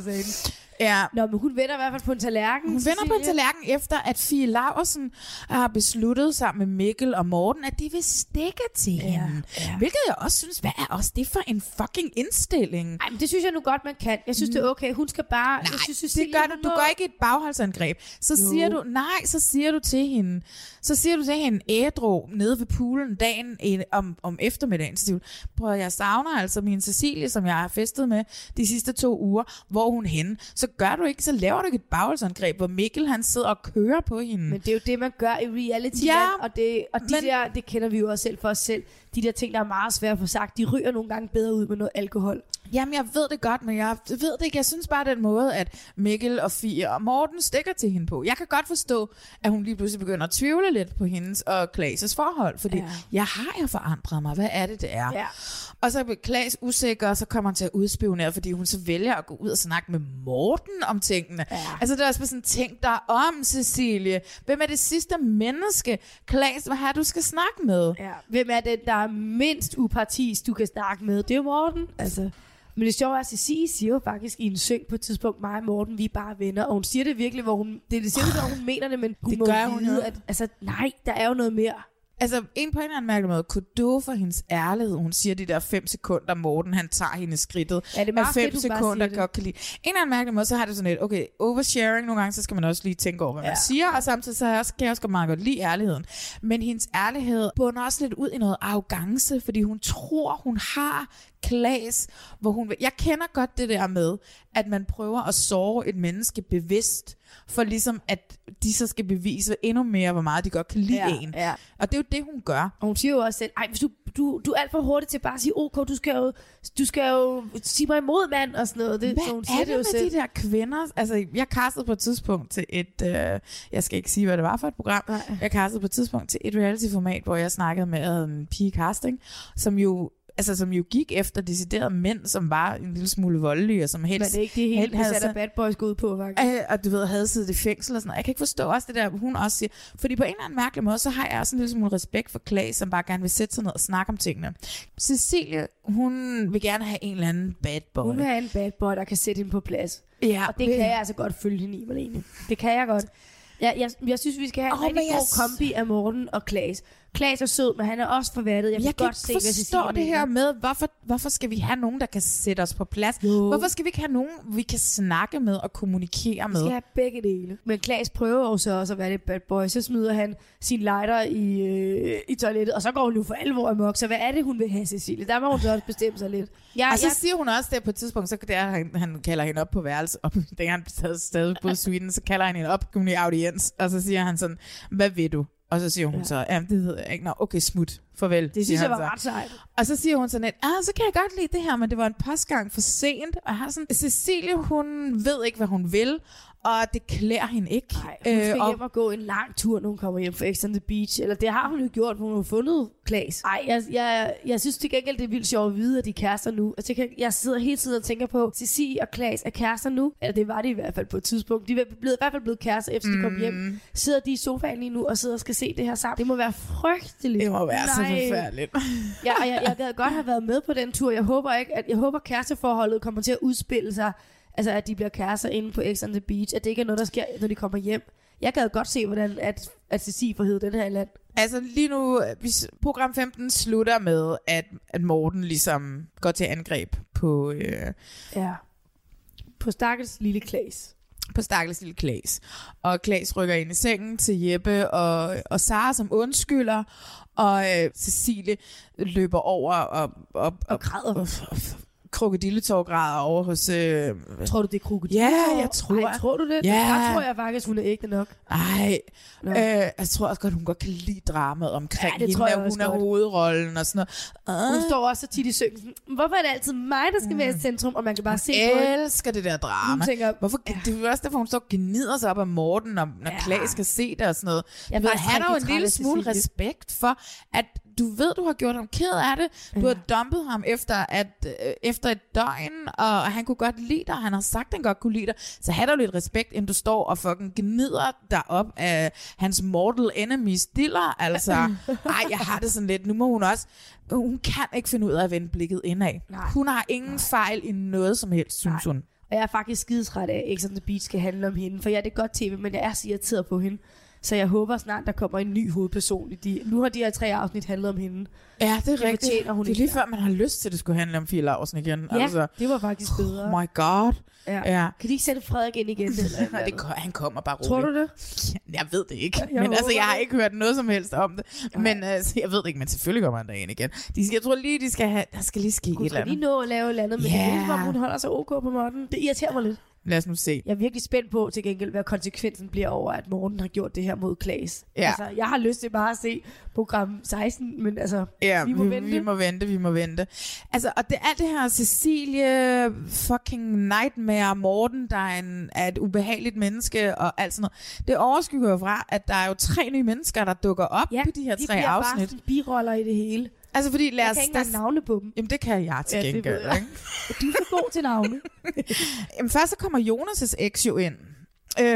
Speaker 3: Ja.
Speaker 4: Nå, men hun vender i hvert fald på en tallerken.
Speaker 3: Hun vender på en tallerken efter, at Fie Laversen har besluttet sammen med Mikkel og Morten, at de vil stikke til ja, hende. Ja. Hvilket jeg også synes, hvad er også det for en fucking indstilling?
Speaker 4: Nej, men det synes jeg nu godt, man kan. Jeg synes, det er okay. Hun skal bare...
Speaker 3: Nej,
Speaker 4: jeg synes,
Speaker 3: det
Speaker 4: Cecilie,
Speaker 3: gør
Speaker 4: hun
Speaker 3: du. Du gør ikke et bagholdsangreb. Så
Speaker 4: Jo.
Speaker 3: siger du, nej, så siger du til hende, så siger du til hende ædru nede ved poolen dagen om, om eftermiddagen. Så siger du, prøv jeg savner altså min Cecilie, som jeg har festet med de sidste to uger. Hvor hun henne? Så gør du ikke, så laver du ikke et bagholdsangreb, hvor Mikkel han sidder og kører på hende.
Speaker 4: Men det er jo det, man gør i reality
Speaker 3: Ja,
Speaker 4: og, det, og de
Speaker 3: men-
Speaker 4: der, det kender vi jo også selv for os selv. De der ting, der er meget svære at få sagt, de ryger nogle gange bedre ud med noget alkohol.
Speaker 3: Jamen, jeg ved det godt, men jeg ved det ikke. Jeg synes bare, den måde, at Mikkel og Fie og Morten stikker til hende på. Jeg kan godt forstå, at hun lige pludselig begynder at tvivle lidt på hendes og Klaas' forhold, fordi ja. Jeg har jo forandret mig. Hvad er det, det er?
Speaker 4: Ja.
Speaker 3: Og så bliver Klaas usikker, og så kommer han til at udspionere, fordi hun så vælger at gå ud og snakke med Morten om tingene. Ja. Altså, det er også bare sådan, tænk dig om, Cecilie. Hvem er det sidste menneske, Klaas vil have, du skal snakke med?
Speaker 4: Ja. Hvem er det, der er mindst upartisk, du kan snakke med? Det er Morten. Altså. Men det sjove er, at Cecilie siger jo faktisk i en syng på et tidspunkt, mig og Morten, vi er bare venner. Og hun siger det virkelig, hvor hun, det, det siger det, hvor hun mener det, men hun
Speaker 3: Det
Speaker 4: må
Speaker 3: gør hun
Speaker 4: vide,
Speaker 3: jo.
Speaker 4: at, altså, nej, der er jo noget mere.
Speaker 3: Altså en på en eller anden mærkelig måde, kudo for hendes ærlighed. Hun siger de der fem sekunder, Morten han tager hende skridtet.
Speaker 4: Ja, det er meget
Speaker 3: af fem
Speaker 4: fedt, hun bare
Speaker 3: sekunder
Speaker 4: siger det.
Speaker 3: godt kan lide. En eller anden mærkelig måde, så har det sådan et, okay, oversharing nogle gange, så skal man også lige tænke over, hvad ja. man siger, og samtidig så også, kan jeg også godt meget godt lide ærligheden. Men hendes ærlighed bunder også lidt ud i noget arrogance, fordi hun tror, hun har klass, hvor hun. Jeg kender godt det der med, at man prøver at såre et menneske bevidst, for ligesom at de så skal bevise endnu mere, hvor meget de godt kan lide
Speaker 4: Ja,
Speaker 3: en.
Speaker 4: ja.
Speaker 3: Og det er jo det, hun gør.
Speaker 4: Og hun siger jo også selv, ej, hvis du, du, du er alt for hurtig til bare at sige, ok, du skal jo, du skal jo sige mig imod, mand, og sådan noget. Det,
Speaker 3: Hvad
Speaker 4: så hun
Speaker 3: er
Speaker 4: siger
Speaker 3: det
Speaker 4: det jo
Speaker 3: med
Speaker 4: selv.
Speaker 3: de der kvinder? Altså, jeg castede på et tidspunkt til et, øh, jeg skal ikke sige, hvad det var for et program, Nej. jeg castede på et tidspunkt til et reality-format, hvor jeg snakkede med en pige casting, som jo altså som jo gik efter deciderede mænd, som var en lille smule voldelige, og som helst...
Speaker 4: Men det er ikke det hele, vi
Speaker 3: havde
Speaker 4: sætter
Speaker 3: så-
Speaker 4: bad boys gå ud på, faktisk.
Speaker 3: Øh, og du ved, havde siddet i fængsel og sådan noget. Jeg kan ikke forstå også det der, hun også siger. Fordi på en eller anden mærkelig måde, så har jeg også en lille smule respekt for Klaas, som bare gerne vil sætte sig ned og snakke om tingene. Cecilie, hun vil gerne have en eller anden bad boy.
Speaker 4: Hun vil have en bad boy, der kan sætte hende på plads.
Speaker 3: Ja,
Speaker 4: og det
Speaker 3: ved-
Speaker 4: kan jeg altså godt følge hende i, Malene. Det kan jeg godt. Jeg, jeg, jeg synes, vi skal have en oh, rigtig
Speaker 3: men jeg
Speaker 4: god
Speaker 3: s-
Speaker 4: kombi af Morten og Klaas. Klaas er sød, men han er også forvattet. Jeg,
Speaker 3: Jeg,
Speaker 4: kan godt se, hvad
Speaker 3: forstå det her med, hvorfor, hvorfor skal vi have nogen, der kan sætte os på plads? Jo. Hvorfor skal vi ikke have nogen, vi kan snakke med og kommunikere
Speaker 4: Vi
Speaker 3: med?
Speaker 4: skal have begge dele. Men Klaas prøver jo så også at være lidt bad boy. Så smider han sin lighter i, øh, i toilettet, og så går hun jo for alvor amok. Så hvad er det, hun vil have, Cecilie? Der må hun så også bestemme sig lidt. Jeg,
Speaker 3: og så
Speaker 4: jeg,
Speaker 3: siger hun også der på et tidspunkt, så det er, han, han kalder hende op på værelse, og dengang han stadig, i Sweden, så kalder han hende op, kommunik audiens, og så siger han sådan, hvad vil du? Og så siger hun ja. så, ja, det ved jeg ikke. Nå, okay, smut. Farvel.
Speaker 4: det synes jeg var
Speaker 3: så.
Speaker 4: ret sejt.
Speaker 3: Og så siger hun sådan lidt, ah, så kan jeg godt lide det her, men det var en postgang for sent. Og jeg har sådan, Cecilie, hun ved ikke, hvad hun vil, og det klæder hende ikke.
Speaker 4: Hun skal
Speaker 3: og,
Speaker 4: hjem og gå en lang tur, når hun kommer hjem fra X on the Beach. Eller det har hun jo gjort, for hun har fundet Klaas. Ej, jeg, jeg, jeg synes til gengæld, det er vildt sjovt at vide, at de er kærester nu. Altså, jeg, jeg sidder hele tiden og tænker på, Cecilie og Klaas er kærester nu. Eller det var de i hvert fald på et tidspunkt. De er blevet, i hvert fald blevet kærester, efter de kom
Speaker 3: Mm.
Speaker 4: hjem. Sidder de i sofaen lige nu og sidder og skal se det her sammen. Det må være frygteligt.
Speaker 3: Det må være så
Speaker 4: Nej.
Speaker 3: forfærdeligt.
Speaker 4: Ja, og jeg, jeg gad godt have været med på den tur. Jeg håber ikke, at jeg håber kæresteforholdet kommer til at udspille sig. Altså, at de bliver kærester inde på X on the Beach. At det ikke er noget, der sker, når de kommer hjem. Jeg gad godt se, hvordan at, at Cecilie får den her i land.
Speaker 3: Altså lige nu, hvis program 15 slutter med, at, at Morten ligesom går til angreb på, øh,
Speaker 4: Ja. På stakkels lille Klaas.
Speaker 3: på stakkels lille Klaas. Og Klaas rykker ind i sengen til Jeppe og, og Sara som undskylder, og øh, Cecilie løber over og, og, og,
Speaker 4: græder.
Speaker 3: Og, og, krokodilletårgræder over hos... Øh,
Speaker 4: Tror du, det er krokodil?
Speaker 3: Ja, jeg tror.
Speaker 4: Ej, tror du det?
Speaker 3: Ja.
Speaker 4: Der tror jeg faktisk, hun er ægte nok.
Speaker 3: Ej,
Speaker 4: Nå.
Speaker 3: øh, jeg tror også godt, hun godt kan lide dramaet omkring
Speaker 4: Ja, det
Speaker 3: hende,
Speaker 4: jeg
Speaker 3: at hun er hovedrollen og sådan noget.
Speaker 4: Hun
Speaker 3: Ah.
Speaker 4: står også så tit i sådan, hvorfor er det altid mig, der skal være i centrum? Og man kan bare se på
Speaker 3: Jeg elsker det der drama.
Speaker 4: Hun tænker,
Speaker 3: Hvorfor, ja. Det er også derfor, hun står og gnider sig op af Morten, når, når ja. Klaas skal se det og sådan noget.
Speaker 4: Jeg
Speaker 3: ved, han har jo en lille smule respekt for, at du ved, du har gjort ham ked af det. Du har dumpet ham efter, at, øh, efter et døgn, og han kunne godt lide dig. Han har sagt, at han godt kunne lide dig. Så har du lidt respekt, inden du står og fucking gnider dig op af hans mortal enemies diller. Altså, ej, jeg har det sådan lidt. Nu må hun også... Hun kan ikke finde ud af at vende blikket indad.
Speaker 4: Nej.
Speaker 3: Hun har ingen fejl i noget som helst, synes hun.
Speaker 4: Og jeg er faktisk skidesret af, at X on the Beach skal handle om hende. For ja, det er godt tv, men jeg er så irriteret på hende. Så jeg håber snart, der kommer en ny hovedperson. i De, nu har de her tre afsnit handlet om hende.
Speaker 3: Ja, det er
Speaker 4: Det
Speaker 3: rigtigt.
Speaker 4: hun
Speaker 3: det er lige før, man har lyst til, at det skulle handle om Fie Laursen igen.
Speaker 4: Ja,
Speaker 3: altså.
Speaker 4: det var faktisk bedre.
Speaker 3: Oh my god.
Speaker 4: Ja.
Speaker 3: Ja.
Speaker 4: Kan de ikke sætte Frederik ind igen? Eller,
Speaker 3: Nej, det, han kommer bare roligt.
Speaker 4: Tror du det?
Speaker 3: Jeg ved det ikke.
Speaker 4: Jeg
Speaker 3: men altså, jeg har ikke hørt noget som helst om det. Men altså, jeg ved det ikke, men selvfølgelig kommer han derind igen. De skal, jeg tror lige, de skal have, der skal lige ske et
Speaker 4: Hun
Speaker 3: eller
Speaker 4: skal lige
Speaker 3: andet.
Speaker 4: nå at lave et eller andet, men yeah. det er hun holder sig ok på morgenen. Det irriterer mig lidt.
Speaker 3: Lad os nu se.
Speaker 4: Jeg er virkelig spændt på til gengæld, hvad konsekvensen bliver over, at Morten har gjort det her mod Klaas.
Speaker 3: Ja.
Speaker 4: Altså, jeg har lyst til bare at se program 16, men altså,
Speaker 3: Ja,
Speaker 4: vi må vente.
Speaker 3: Vi må vente, vi må vente. Altså, og det alt det her Cecilie, fucking Nightmare, Morten, der er, en, er et ubehageligt menneske og alt sådan noget. Det overskygger jo fra, at der er jo tre nye mennesker, der dukker op
Speaker 4: Ja,
Speaker 3: på de her
Speaker 4: de
Speaker 3: tre
Speaker 4: bliver bare
Speaker 3: afsnit.
Speaker 4: sådan biroller i det hele.
Speaker 3: Altså, fordi lad
Speaker 4: Jeg
Speaker 3: os...
Speaker 4: kan ikke engang navne på dem.
Speaker 3: Jamen, det kan jeg til
Speaker 4: Ja,
Speaker 3: gengæld,
Speaker 4: jeg.
Speaker 3: ikke?
Speaker 4: Du er så god til navne.
Speaker 3: Jamen, først så kommer Jonas' eks jo ind. Øh,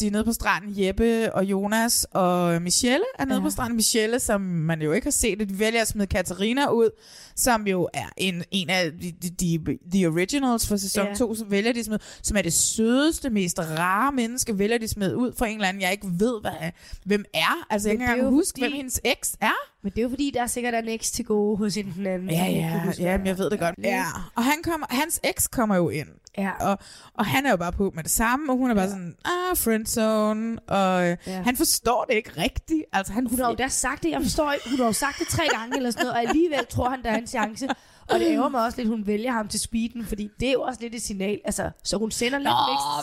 Speaker 3: de er nede på stranden, Jeppe og Jonas og Michelle er nede
Speaker 4: Ja.
Speaker 3: på stranden. Michelle, som man jo ikke har set, de vælger at smide Katarina ud, som jo er en, en af de, de, de, de originals for sæson
Speaker 4: Ja.
Speaker 3: 2, som vælger de smide, som er det sødeste, mest rare menneske, vælger de smide ud fra en eller anden, jeg ikke ved, hvad, hvem er. Altså, jeg
Speaker 4: Men
Speaker 3: kan
Speaker 4: det
Speaker 3: ikke
Speaker 4: er
Speaker 3: huske,
Speaker 4: fordi-
Speaker 3: hvem hendes eks er.
Speaker 4: Men det er jo fordi, der er sikkert en eks til gode hos en den anden.
Speaker 3: Ja,
Speaker 4: Jeg kan
Speaker 3: ja, ja, men jeg ved det godt.
Speaker 4: Ja.
Speaker 3: Ja, og han kommer, hans eks kommer jo ind.
Speaker 4: Ja.
Speaker 3: Og, og han er jo bare på med det samme, og hun er bare sådan, ah, friendzone, og
Speaker 4: Ja.
Speaker 3: ja. han forstår det ikke rigtigt. Altså, han,
Speaker 4: Hun har jo da sagt det, jeg forstår ikke, hun har jo sagt det tre gange eller sådan noget, og alligevel tror han, der er en chance. Og det ærger mig også lidt, hun vælger ham til speeden, fordi det er jo også lidt et signal. Altså, så hun sender lidt
Speaker 3: Nå,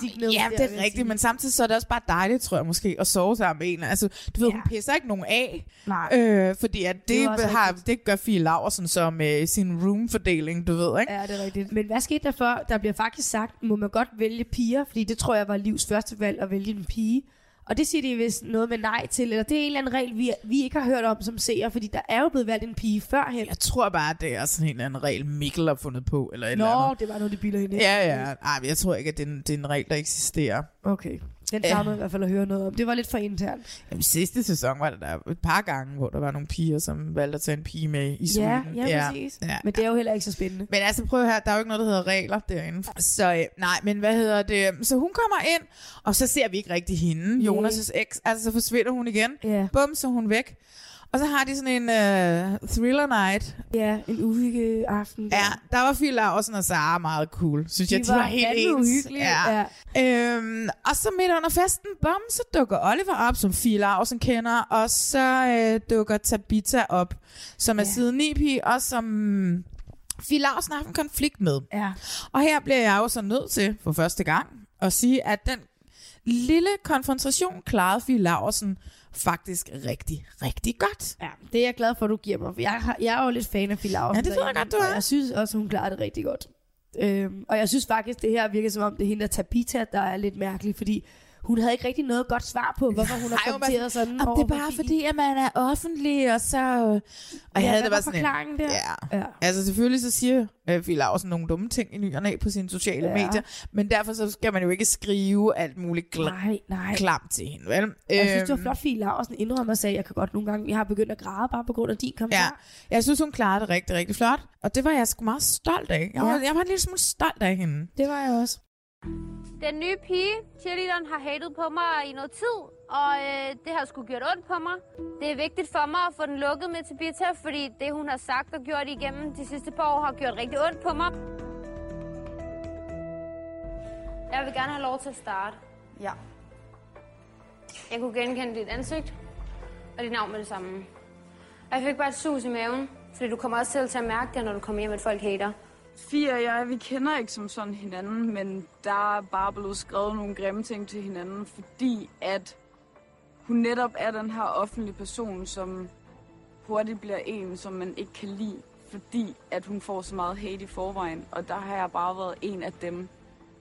Speaker 4: vækst signal.
Speaker 3: ja, det er rigtigt, men samtidig så er det også bare dejligt, tror jeg måske, at sove sammen med en. Altså, du ved, ja. hun pisser ikke nogen af.
Speaker 4: Nej.
Speaker 3: Øh, fordi at
Speaker 4: Det
Speaker 3: det, har,
Speaker 4: rigtigt.
Speaker 3: det gør Fie Laversen så med sin roomfordeling, du ved, ikke?
Speaker 4: Ja, det er rigtigt. Men hvad skete der for? Der bliver faktisk sagt, må man godt vælge piger, fordi det tror jeg var livs første valg at vælge en pige. Og det siger de vist noget med nej til, eller det er en eller anden regel, vi, vi ikke har hørt om som seere, fordi der er jo blevet valgt en pige førhen.
Speaker 3: Jeg tror bare, at det er sådan en eller anden regel, Mikkel har fundet på, eller et eller
Speaker 4: Nå,
Speaker 3: andet.
Speaker 4: det var noget, de bilder hende.
Speaker 3: Ja, ja. Ej, men jeg tror ikke, at det er en, det er en regel, der eksisterer.
Speaker 4: Okay. Den savner jeg i hvert fald at høre noget om. Det var lidt for internt.
Speaker 3: Jamen, sidste sæson var der, der et par gange, hvor der var nogle piger, som valgte at tage en pige med i
Speaker 4: Ja,
Speaker 3: suiten.
Speaker 4: ja, præcis.
Speaker 3: Ja.
Speaker 4: Men det er jo heller ikke så spændende.
Speaker 3: Men altså, prøv her, der er jo ikke noget, der hedder regler derinde. Så øh, nej, men hvad hedder det? Så hun kommer ind, og så ser vi ikke rigtig hende, Jonas' eks. Altså, så forsvinder hun igen.
Speaker 4: Ja.
Speaker 3: Bum, så hun væk. Og så har de sådan en uh, thriller night.
Speaker 4: Ja, en uhygge aften.
Speaker 3: Ja, der var Fie Laursen og Sara meget cool, synes
Speaker 4: De
Speaker 3: jeg. De
Speaker 4: var
Speaker 3: var helt ens.
Speaker 4: uhyggelige, ja.
Speaker 3: Øhm, og så midt under festen, bum, så dukker Oliver op, som Fie Laursen kender, og så øh, dukker Tabitha op, som er
Speaker 4: Ja.
Speaker 3: side 9 og som Fie Laursen har haft en konflikt med.
Speaker 4: Ja.
Speaker 3: Og her bliver jeg jo så nødt til, for første gang, at sige, at den lille konfrontation klarede Fie Laursen faktisk rigtig, rigtig godt.
Speaker 4: Ja, det er jeg glad for, at du giver mig. For jeg, har, jeg er jo lidt fan af Lausen.
Speaker 3: Ja, det ved jeg godt, du er.
Speaker 4: Jeg synes også, hun klarer det rigtig godt. Øhm, og jeg synes faktisk, det her virker som om, det er hende der Tabita, der er lidt mærkelig, fordi hun havde ikke rigtig noget godt svar på, hvorfor hun har kommenteret sådan.
Speaker 3: Og
Speaker 4: over
Speaker 3: det er bare fordi, at man er offentlig, og så... Og jeg
Speaker 4: Ja,
Speaker 3: havde
Speaker 4: hvad
Speaker 3: det bare sådan en-
Speaker 4: der?
Speaker 3: Ja.
Speaker 4: Ja.
Speaker 3: Altså selvfølgelig så siger øh, Fie Laursen nogle dumme ting i ny og næ på sine sociale
Speaker 4: Ja.
Speaker 3: medier, men derfor så skal man jo ikke skrive alt muligt gl-
Speaker 4: Nej, nej.
Speaker 3: klamt til hende, vel?
Speaker 4: Jeg synes, det var
Speaker 3: Øhm,
Speaker 4: flot, Fie Lausen indrømmer sig, at jeg kan godt nogle gange, jeg har begyndt at græde bare på grund af din kommentar.
Speaker 3: Ja, jeg synes, hun klarede det rigtig, rigtig flot. Og det var jeg sgu meget stolt af. Jeg var,
Speaker 4: Ja.
Speaker 3: jeg var en lille smule stolt af hende.
Speaker 4: Det var jeg også.
Speaker 19: Den nye pige, cheerleaderen, har hatet på mig i noget tid, og øh, det har sgu gjort ondt på mig. Det er vigtigt for mig at få den lukket med Tabitha, fordi det, hun har sagt og gjort igennem de sidste par år, har gjort rigtig ondt på mig. Jeg vil gerne have lov til at starte.
Speaker 14: Ja.
Speaker 19: Jeg kunne genkende dit ansigt og dit navn med det samme. Og jeg fik bare et sus i maven, fordi du kommer også til at mærke det, når du kommer hjem, at folk hater.
Speaker 20: Fie og jeg, vi kender ikke som sådan hinanden, men der er bare blevet skrevet nogle grimme ting til hinanden, fordi at hun netop er den her offentlige person, som hurtigt bliver en, som man ikke kan lide, fordi at hun får så meget hate i forvejen. Og der har jeg bare været en af dem,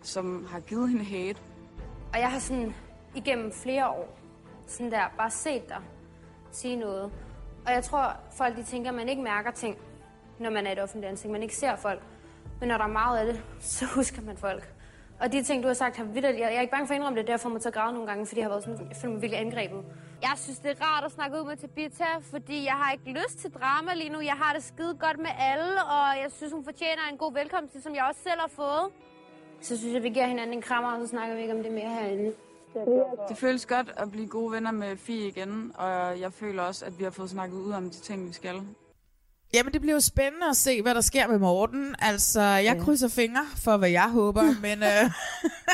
Speaker 20: som har givet hende hate.
Speaker 19: Og jeg har sådan igennem flere år sådan der bare set dig sige noget. Og jeg tror, folk de tænker, at man ikke mærker ting, når man er et offentligt ansigt. Man ikke ser folk. Men når der er meget af det, så husker man folk. Og de ting, du har sagt, har vidt, jeg, jeg er ikke bange for at indrømme det, derfor må jeg til græde nogle gange, fordi jeg har været sådan, jeg føler mig virkelig angrebet. Jeg synes, det er rart at snakke ud med Tabitha, fordi jeg har ikke lyst til drama lige nu. Jeg har det skide godt med alle, og jeg synes, hun fortjener en god velkomst, som jeg også selv har fået. Så synes jeg, vi giver hinanden en krammer, og så snakker vi ikke om det mere herinde.
Speaker 20: Det føles godt at blive gode venner med Fie igen, og jeg føler også, at vi har fået snakket ud om de ting, vi skal.
Speaker 3: Jamen, det bliver jo spændende at se, hvad der sker med Morten. Altså, jeg
Speaker 4: Ja.
Speaker 3: krydser fingre for, hvad jeg håber, men øh,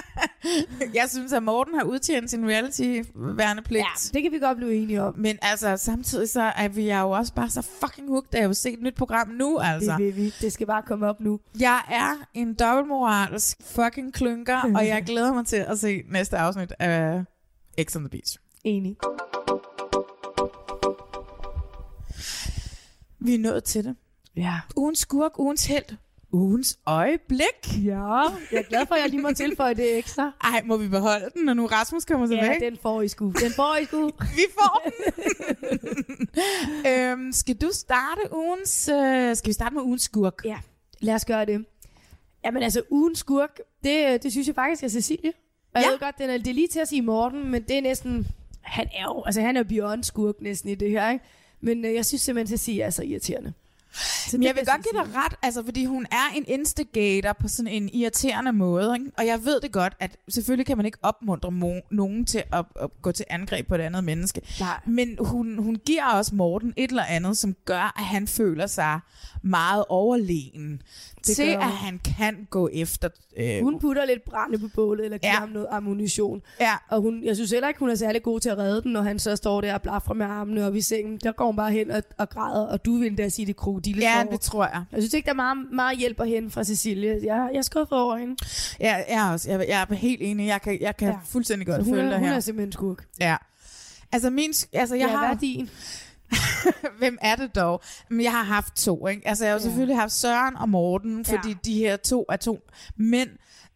Speaker 3: jeg synes, at Morten har udtjent sin reality-værnepligt.
Speaker 4: Ja, det kan vi godt blive enige om.
Speaker 3: Men altså, samtidig så er vi jo også bare så fucking hooked, at jeg vil se et nyt program nu, altså.
Speaker 4: Det vil vi. Det skal bare komme op nu.
Speaker 3: Jeg er en dobbeltmoralsk fucking klynker, og jeg glæder mig til at se næste afsnit af X on the Beach.
Speaker 4: Enig.
Speaker 3: Vi er nået til det.
Speaker 4: Ja.
Speaker 3: Ugens skurk, ugens held, ugens øjeblik.
Speaker 4: Ja, jeg er glad for, at jeg lige må tilføje det ekstra.
Speaker 3: Ej, må vi beholde den, når nu Rasmus kommer tilbage?
Speaker 4: Ja, den får I sgu. Den får I sgu.
Speaker 3: Vi får den. øhm, skal du starte ugens... Øh, skal vi starte med ugens skurk?
Speaker 4: Ja, lad os gøre det. Jamen altså, ugens skurk, det, det synes jeg faktisk er Cecilie. Og jeg
Speaker 3: Ja.
Speaker 4: ved godt, den er, det er lige til at sige Morten, men det er næsten... Han er jo, altså han er beyond skurk næsten i det her, ikke? Men øh, jeg synes simpelthen, at sige er så irriterende. Så
Speaker 3: Men jeg vil godt give dig ret, altså, fordi hun er en instigator på sådan en irriterende måde. Ikke? Og jeg ved det godt, at selvfølgelig kan man ikke opmuntre mo- nogen til at, at gå til angreb på et andet menneske.
Speaker 4: Nej.
Speaker 3: Men hun, hun giver også Morten et eller andet, som gør, at han føler sig meget overlegen
Speaker 4: Det
Speaker 3: til, at han kan gå efter... Øh,
Speaker 4: Hun putter lidt brænde på bålet, eller giver
Speaker 3: Ja.
Speaker 4: ham noget ammunition.
Speaker 3: Ja.
Speaker 4: Og hun, jeg synes heller ikke, hun er særlig god til at redde den, når han så står der og blaffer med armene op i sengen. Der går hun bare hen og, og græder, og du vil da sige det krokodille.
Speaker 3: Ja, det tror jeg.
Speaker 4: Jeg synes ikke, der er meget, meget hjælp at hente fra Cecilie. Jeg, jeg er skuffet over hende.
Speaker 3: Ja, jeg er, også, jeg, jeg er helt enig. Jeg kan, jeg kan ja. fuldstændig godt
Speaker 4: hun,
Speaker 3: følge
Speaker 4: er,
Speaker 3: dig
Speaker 4: hun
Speaker 3: her.
Speaker 4: er simpelthen skurk.
Speaker 3: Ja. Altså, min, altså jeg
Speaker 4: Ja,
Speaker 3: har...
Speaker 4: hvad er din?
Speaker 3: Hvem er det dog? Men jeg har haft to, ikke? Altså, jeg har jo
Speaker 4: Ja.
Speaker 3: selvfølgelig haft Søren og Morten, fordi
Speaker 4: Ja.
Speaker 3: de her to er to mænd,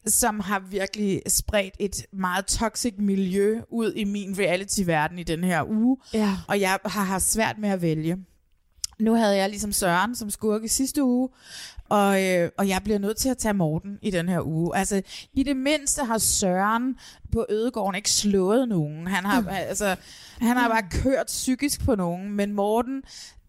Speaker 3: som har virkelig spredt et meget toxic miljø ud i min reality-verden i den her uge.
Speaker 4: Ja.
Speaker 3: Og jeg har haft svært med at vælge. Nu havde jeg ligesom Søren som skurk i sidste uge, og, øh, og jeg bliver nødt til at tage Morten i den her uge. Altså, i det mindste har Søren på Ødegården ikke slået nogen. Han har, altså, han har bare kørt psykisk på nogen, men Morten,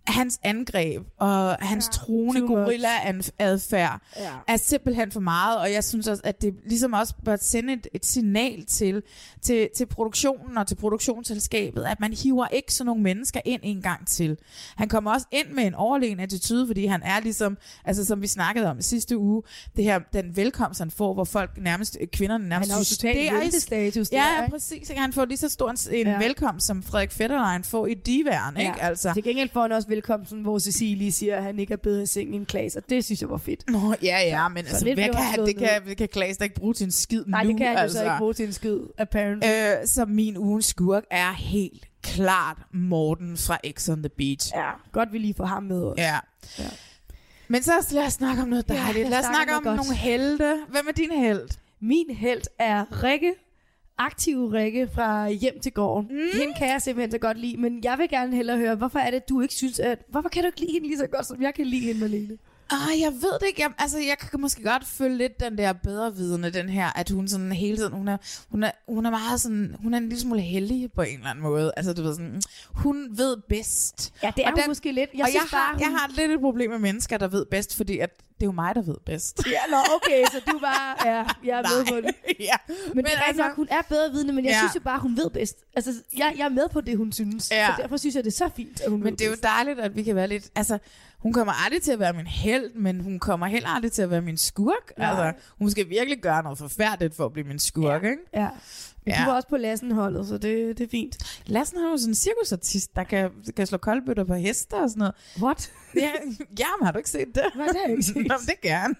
Speaker 3: hans angreb og hans ja, truende gorilla-adfærd
Speaker 4: Ja.
Speaker 3: er simpelthen for meget, og jeg synes også, at det ligesom også bør sende et, et signal til, til, til produktionen og til produktionsselskabet, at man hiver ikke sådan nogle mennesker ind en gang til. Han kommer også ind med en overlegen attitude, fordi han er ligesom, altså som vi snakkede om i sidste uge, det her, den velkomst, han får, hvor folk nærmest, kvinderne nærmest
Speaker 4: Han har totalt
Speaker 3: hysterisk-
Speaker 4: ventestatus der,
Speaker 3: Ja, ja,
Speaker 4: ikke?
Speaker 3: præcis. ikke? Han får lige så stor en, en
Speaker 4: Ja.
Speaker 3: velkomst, som Frederik Fetterlein får i Diværen, ikke? Altså.
Speaker 4: Til gengæld får han også velkomsten, hvor Cecilie siger, at han ikke er bedre i seng end Klaas, og det synes jeg var fedt.
Speaker 3: Nå, ja, ja, men
Speaker 4: Så
Speaker 3: altså, hvad kan,
Speaker 4: han
Speaker 3: det, kan, det kan Klaas da ikke bruge til en skid
Speaker 4: Nej,
Speaker 3: nu.
Speaker 4: det kan han
Speaker 3: altså.
Speaker 4: jo så ikke bruge til en skid, apparently.
Speaker 3: Øh, så min ugens skurk er helt klart Morten fra X on the Beach.
Speaker 4: Ja, godt vi lige får ham med også.
Speaker 3: Ja.
Speaker 4: Ja.
Speaker 3: Men så lad os snakke om noget
Speaker 4: Ja,
Speaker 3: dejligt.
Speaker 4: lad
Speaker 3: lad
Speaker 4: os
Speaker 3: os
Speaker 4: snakke om
Speaker 3: om nogle helte. Hvem er din held?
Speaker 4: Min held er Rikke, aktiv Rikke fra Hjem til Gården. Mm. Hende kan jeg simpelthen så godt lide, men jeg vil gerne hellere høre, hvorfor er det, du ikke synes, at... Hvorfor kan du ikke lide hende lige så godt, som jeg kan lide hende, Malene?
Speaker 3: Ah, jeg ved det ikke. Jeg, altså, jeg kan måske godt følge lidt den der bedrevidende, den her, at hun sådan hele tiden, hun er, hun er, hun er meget sådan, hun er en lille smule heldig på en eller anden måde. Altså, du ved sådan, hun ved bedst.
Speaker 4: Ja, det er
Speaker 3: Og
Speaker 4: hun måske lidt. Jeg
Speaker 3: og
Speaker 4: synes
Speaker 3: jeg, har,
Speaker 4: bare, hun-
Speaker 3: jeg har lidt et problem med mennesker, der ved bedst, fordi at det er jo mig, der ved bedst.
Speaker 4: Ja, nå, okay, så du bare... Ja, jeg er med på det.
Speaker 3: ja.
Speaker 4: Men, men det er
Speaker 3: altså-
Speaker 4: nok, hun er bedre vidne, men jeg
Speaker 3: Ja.
Speaker 4: synes jo bare, hun ved bedst. Altså, jeg, jeg er med på det, hun synes.
Speaker 3: Ja.
Speaker 4: Så derfor synes jeg, det er så fint, at hun
Speaker 3: Men det er jo
Speaker 4: bedst.
Speaker 3: dejligt, at vi kan være lidt... Altså, hun kommer aldrig til at være min held, men hun kommer heller aldrig til at være min skurk.
Speaker 4: Nej.
Speaker 3: Altså, hun skal virkelig gøre noget forfærdeligt for at blive min skurk, ikke?
Speaker 4: Ja. Men
Speaker 3: Ja.
Speaker 4: du var også på Lassen-holdet, så det, det er fint.
Speaker 3: Lassen har jo sådan en cirkusartist, der kan, kan slå koldbøtter på heste og sådan noget.
Speaker 4: What?
Speaker 3: Ja, jamen, har du ikke set det?
Speaker 4: Nej, det har jeg ikke set.
Speaker 3: Nå, det gerne.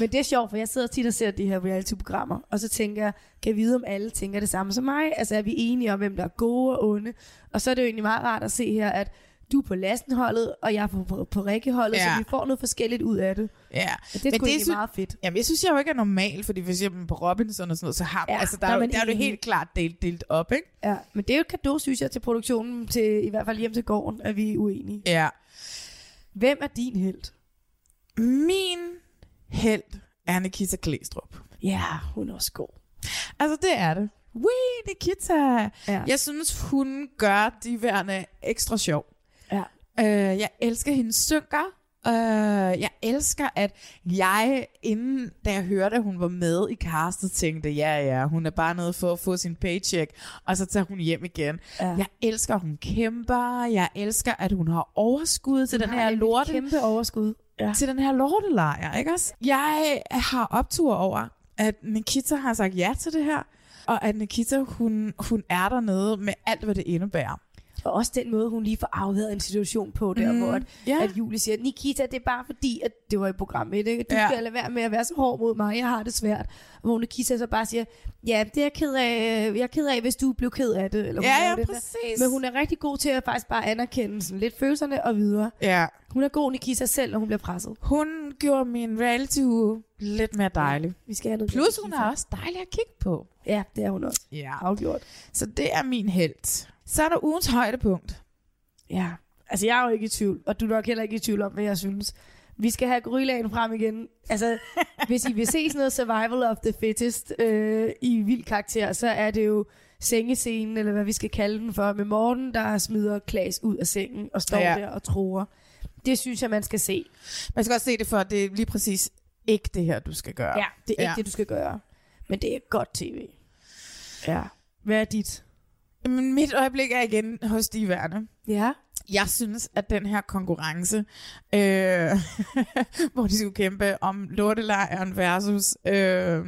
Speaker 4: Men det er sjovt, for jeg sidder tit og ser de her reality-programmer, og så tænker jeg, kan jeg vide, om alle tænker det samme som mig? Altså er vi enige om, hvem der er gode og onde? Og så er det jo egentlig meget rart at se her, at du er på lastenholdet, og jeg er på, på, på Rikkeholdet,
Speaker 3: Ja.
Speaker 4: så vi får noget forskelligt ud af det.
Speaker 3: Ja.
Speaker 4: Og det er sgu egentlig meget fedt.
Speaker 3: Jamen, jeg synes jeg jo ikke er normal, fordi hvis jeg er på Robinson og sådan noget, så har
Speaker 4: Ja,
Speaker 3: altså, der, er,
Speaker 4: er
Speaker 3: jo- der er det helt klart delt, delt op, ikke?
Speaker 4: Ja, men det er jo et kado, synes jeg, til produktionen, til i hvert fald hjem til gården, at vi er uenige.
Speaker 3: Ja.
Speaker 4: Hvem er din held?
Speaker 3: Min held er Nikita Klæstrup.
Speaker 4: Ja, hun er også god.
Speaker 3: Altså, det er det. Wee, Nikita!
Speaker 4: Ja.
Speaker 3: Jeg synes, hun gør de værende ekstra sjov. Øh, jeg elsker hendes synker. Øh, jeg elsker, at jeg, inden da jeg hørte, at hun var med i castet, tænkte, ja, ja, hun er bare nede for at få sin paycheck, og så tager hun hjem igen.
Speaker 4: Ja.
Speaker 3: Jeg elsker, at hun kæmper. Jeg elsker, at hun har overskud til
Speaker 4: Hun
Speaker 3: den her lorte
Speaker 4: kæmpe overskud. Ja.
Speaker 3: til den her lortelejr, ikke også? Jeg har optur over, at Nikita har sagt ja til det her, og at Nikita, hun, hun er dernede med alt, hvad det indebærer.
Speaker 4: Og også den måde, hun lige får afværet en situation på der,
Speaker 3: Mm,
Speaker 4: hvor at,
Speaker 3: ja.
Speaker 4: at Julie siger, Nikita, det er bare fordi, at det var i programmet, ikke? du
Speaker 3: Ja.
Speaker 4: ja. skal lade være med at være så hård mod mig, jeg har det svært. Og hvor Nikita så bare siger, ja, det er jeg ked af, jeg er ked af, hvis du blev ked af det. Eller
Speaker 3: Ja, ja,
Speaker 4: det der.
Speaker 3: præcis.
Speaker 4: Men hun er rigtig god til at faktisk bare anerkende sådan lidt følelserne og videre.
Speaker 3: Ja.
Speaker 4: Hun er god, Nikita, selv, når hun bliver presset.
Speaker 3: Hun gjorde min reality lidt mere dejlig.
Speaker 4: Vi skal have noget
Speaker 3: Plus, hun er også dejlig at kigge på.
Speaker 4: Ja, det er hun også.
Speaker 3: Ja.
Speaker 4: Afgjort.
Speaker 3: Så det er min held. Så er der ugens højdepunkt.
Speaker 4: Ja, altså jeg er jo ikke i tvivl, og du er nok heller ikke i tvivl om, hvad jeg synes. Vi skal have gorillaen frem igen. Altså, hvis I vil se sådan noget survival of the fittest øh, i vild karakter, så er det jo sengescenen, eller hvad vi skal kalde den for, med Morten, der smider Klaas ud af sengen og står
Speaker 3: Ja.
Speaker 4: der og tror. Det synes jeg, man skal se.
Speaker 3: Man skal også se det for, at det er lige præcis ikke det her, du skal gøre.
Speaker 4: Ja, det er ikke ja. det, du skal gøre. Men det er godt tv. Ja. Hvad er dit?
Speaker 3: Men mit øjeblik er igen hos de værne.
Speaker 4: Ja.
Speaker 3: Jeg synes, at den her konkurrence, øh, hvor de skulle kæmpe om lortelejren versus øh,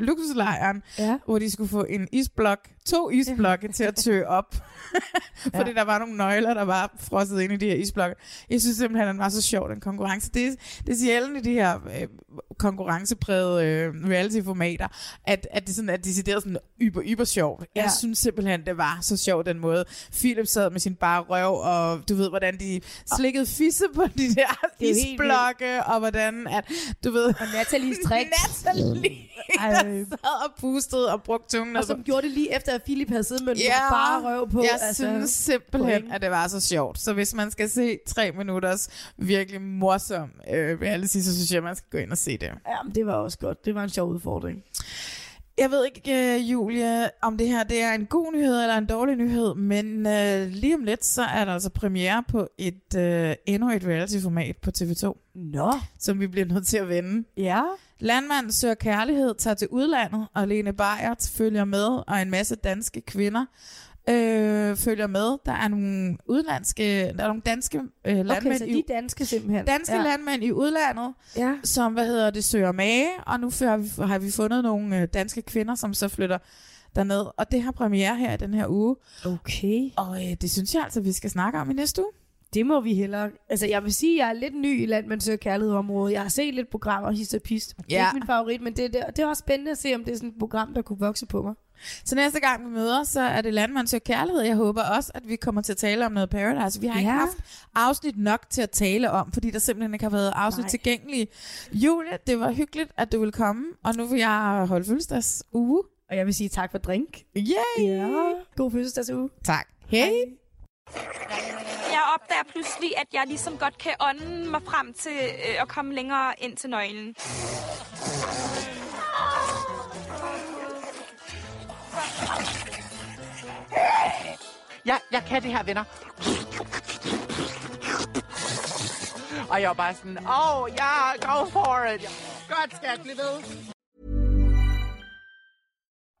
Speaker 3: luksuslejren,
Speaker 4: ja.
Speaker 3: hvor de skulle få en isblok, to isblokke til at tø op. Fordi
Speaker 4: Ja.
Speaker 3: der var nogle nøgler, der var frosset ind i de her isblokke. Jeg synes simpelthen, at den var så sjov, den konkurrence. Det, det er sjældent i de her øh, konkurrenceprægede øh, reality-formater, at, at det sådan er decideret sådan yber, yber sjovt. Jeg
Speaker 4: Ja.
Speaker 3: synes simpelthen, det var så sjovt den måde. Philip sad med sin bare røv, og du ved, hvordan de slikkede fisse på de der
Speaker 4: er
Speaker 3: isblokke, og hvordan at, du ved...
Speaker 4: Og Nathalies trick.
Speaker 3: Natalie, der sad og pustede og brugte tungen.
Speaker 4: Og som gjorde det lige efter, at Philip havde siddet med
Speaker 3: ja,
Speaker 4: bare røv på.
Speaker 3: jeg altså, synes simpelthen,
Speaker 4: point.
Speaker 3: at det var så sjovt. Så hvis man skal se tre minutters virkelig morsom øh, reality, så synes jeg, at man skal gå ind og se det.
Speaker 4: Ja, men det var også godt. Det var en sjov udfordring.
Speaker 3: Jeg ved ikke, uh, Julie, om det her det er en god nyhed eller en dårlig nyhed, men uh, lige om lidt, så er der altså premiere på et uh, endnu et reality-format på TV2.
Speaker 4: Nå.
Speaker 3: Som vi bliver nødt til at vende.
Speaker 4: Ja.
Speaker 3: Landmand søger kærlighed, tager til udlandet, og Lene Beiert følger med, og en masse danske kvinder øh, følger med. Der er nogle udlandske, der er nogle danske øh, landmænd
Speaker 4: Okay, så de
Speaker 3: i
Speaker 4: danske simpelthen.
Speaker 3: danske ja. landmænd i udlandet,
Speaker 4: ja.
Speaker 3: som, hvad hedder det, søger mage, og nu har vi, har vi fundet nogle øh, danske kvinder, som så flytter derned, og det har premiere her i den her uge.
Speaker 4: Okay.
Speaker 3: Og øh, det synes jeg altså, vi skal snakke om i næste uge.
Speaker 4: Det må vi hellere. Altså, jeg vil sige, at jeg er lidt ny i land, man søger kærlighedsområdet. Jeg har set lidt programmer, hist og pist. Det er
Speaker 3: Ja.
Speaker 4: ikke min favorit, men det, det, det er også spændende at se, om det er sådan et program, der kunne vokse på mig.
Speaker 3: Så næste gang vi møder, så er det Landmand søger kærlighed. Jeg håber også, at vi kommer til at tale om noget Paradise. Vi har ikke
Speaker 4: Ja.
Speaker 3: haft afsnit nok til at tale om, fordi der simpelthen ikke har været afsnit
Speaker 4: Nej.
Speaker 3: tilgængelige. Julie, det var hyggeligt, at du ville komme, og nu vil jeg holde fødselsdags uge.
Speaker 4: Og jeg vil sige tak for drink.
Speaker 3: Yay!
Speaker 4: Ja. God fødselsdagsuge.
Speaker 3: Tak. Hej.
Speaker 13: Jeg opdager pludselig, at jeg ligesom godt kan ånde mig frem til øh, at komme længere ind til nøglen.
Speaker 21: Ja, jeg kan det her, venner. Og jeg var bare sådan, oh yeah, go for it. Godt, skat, bliv ved.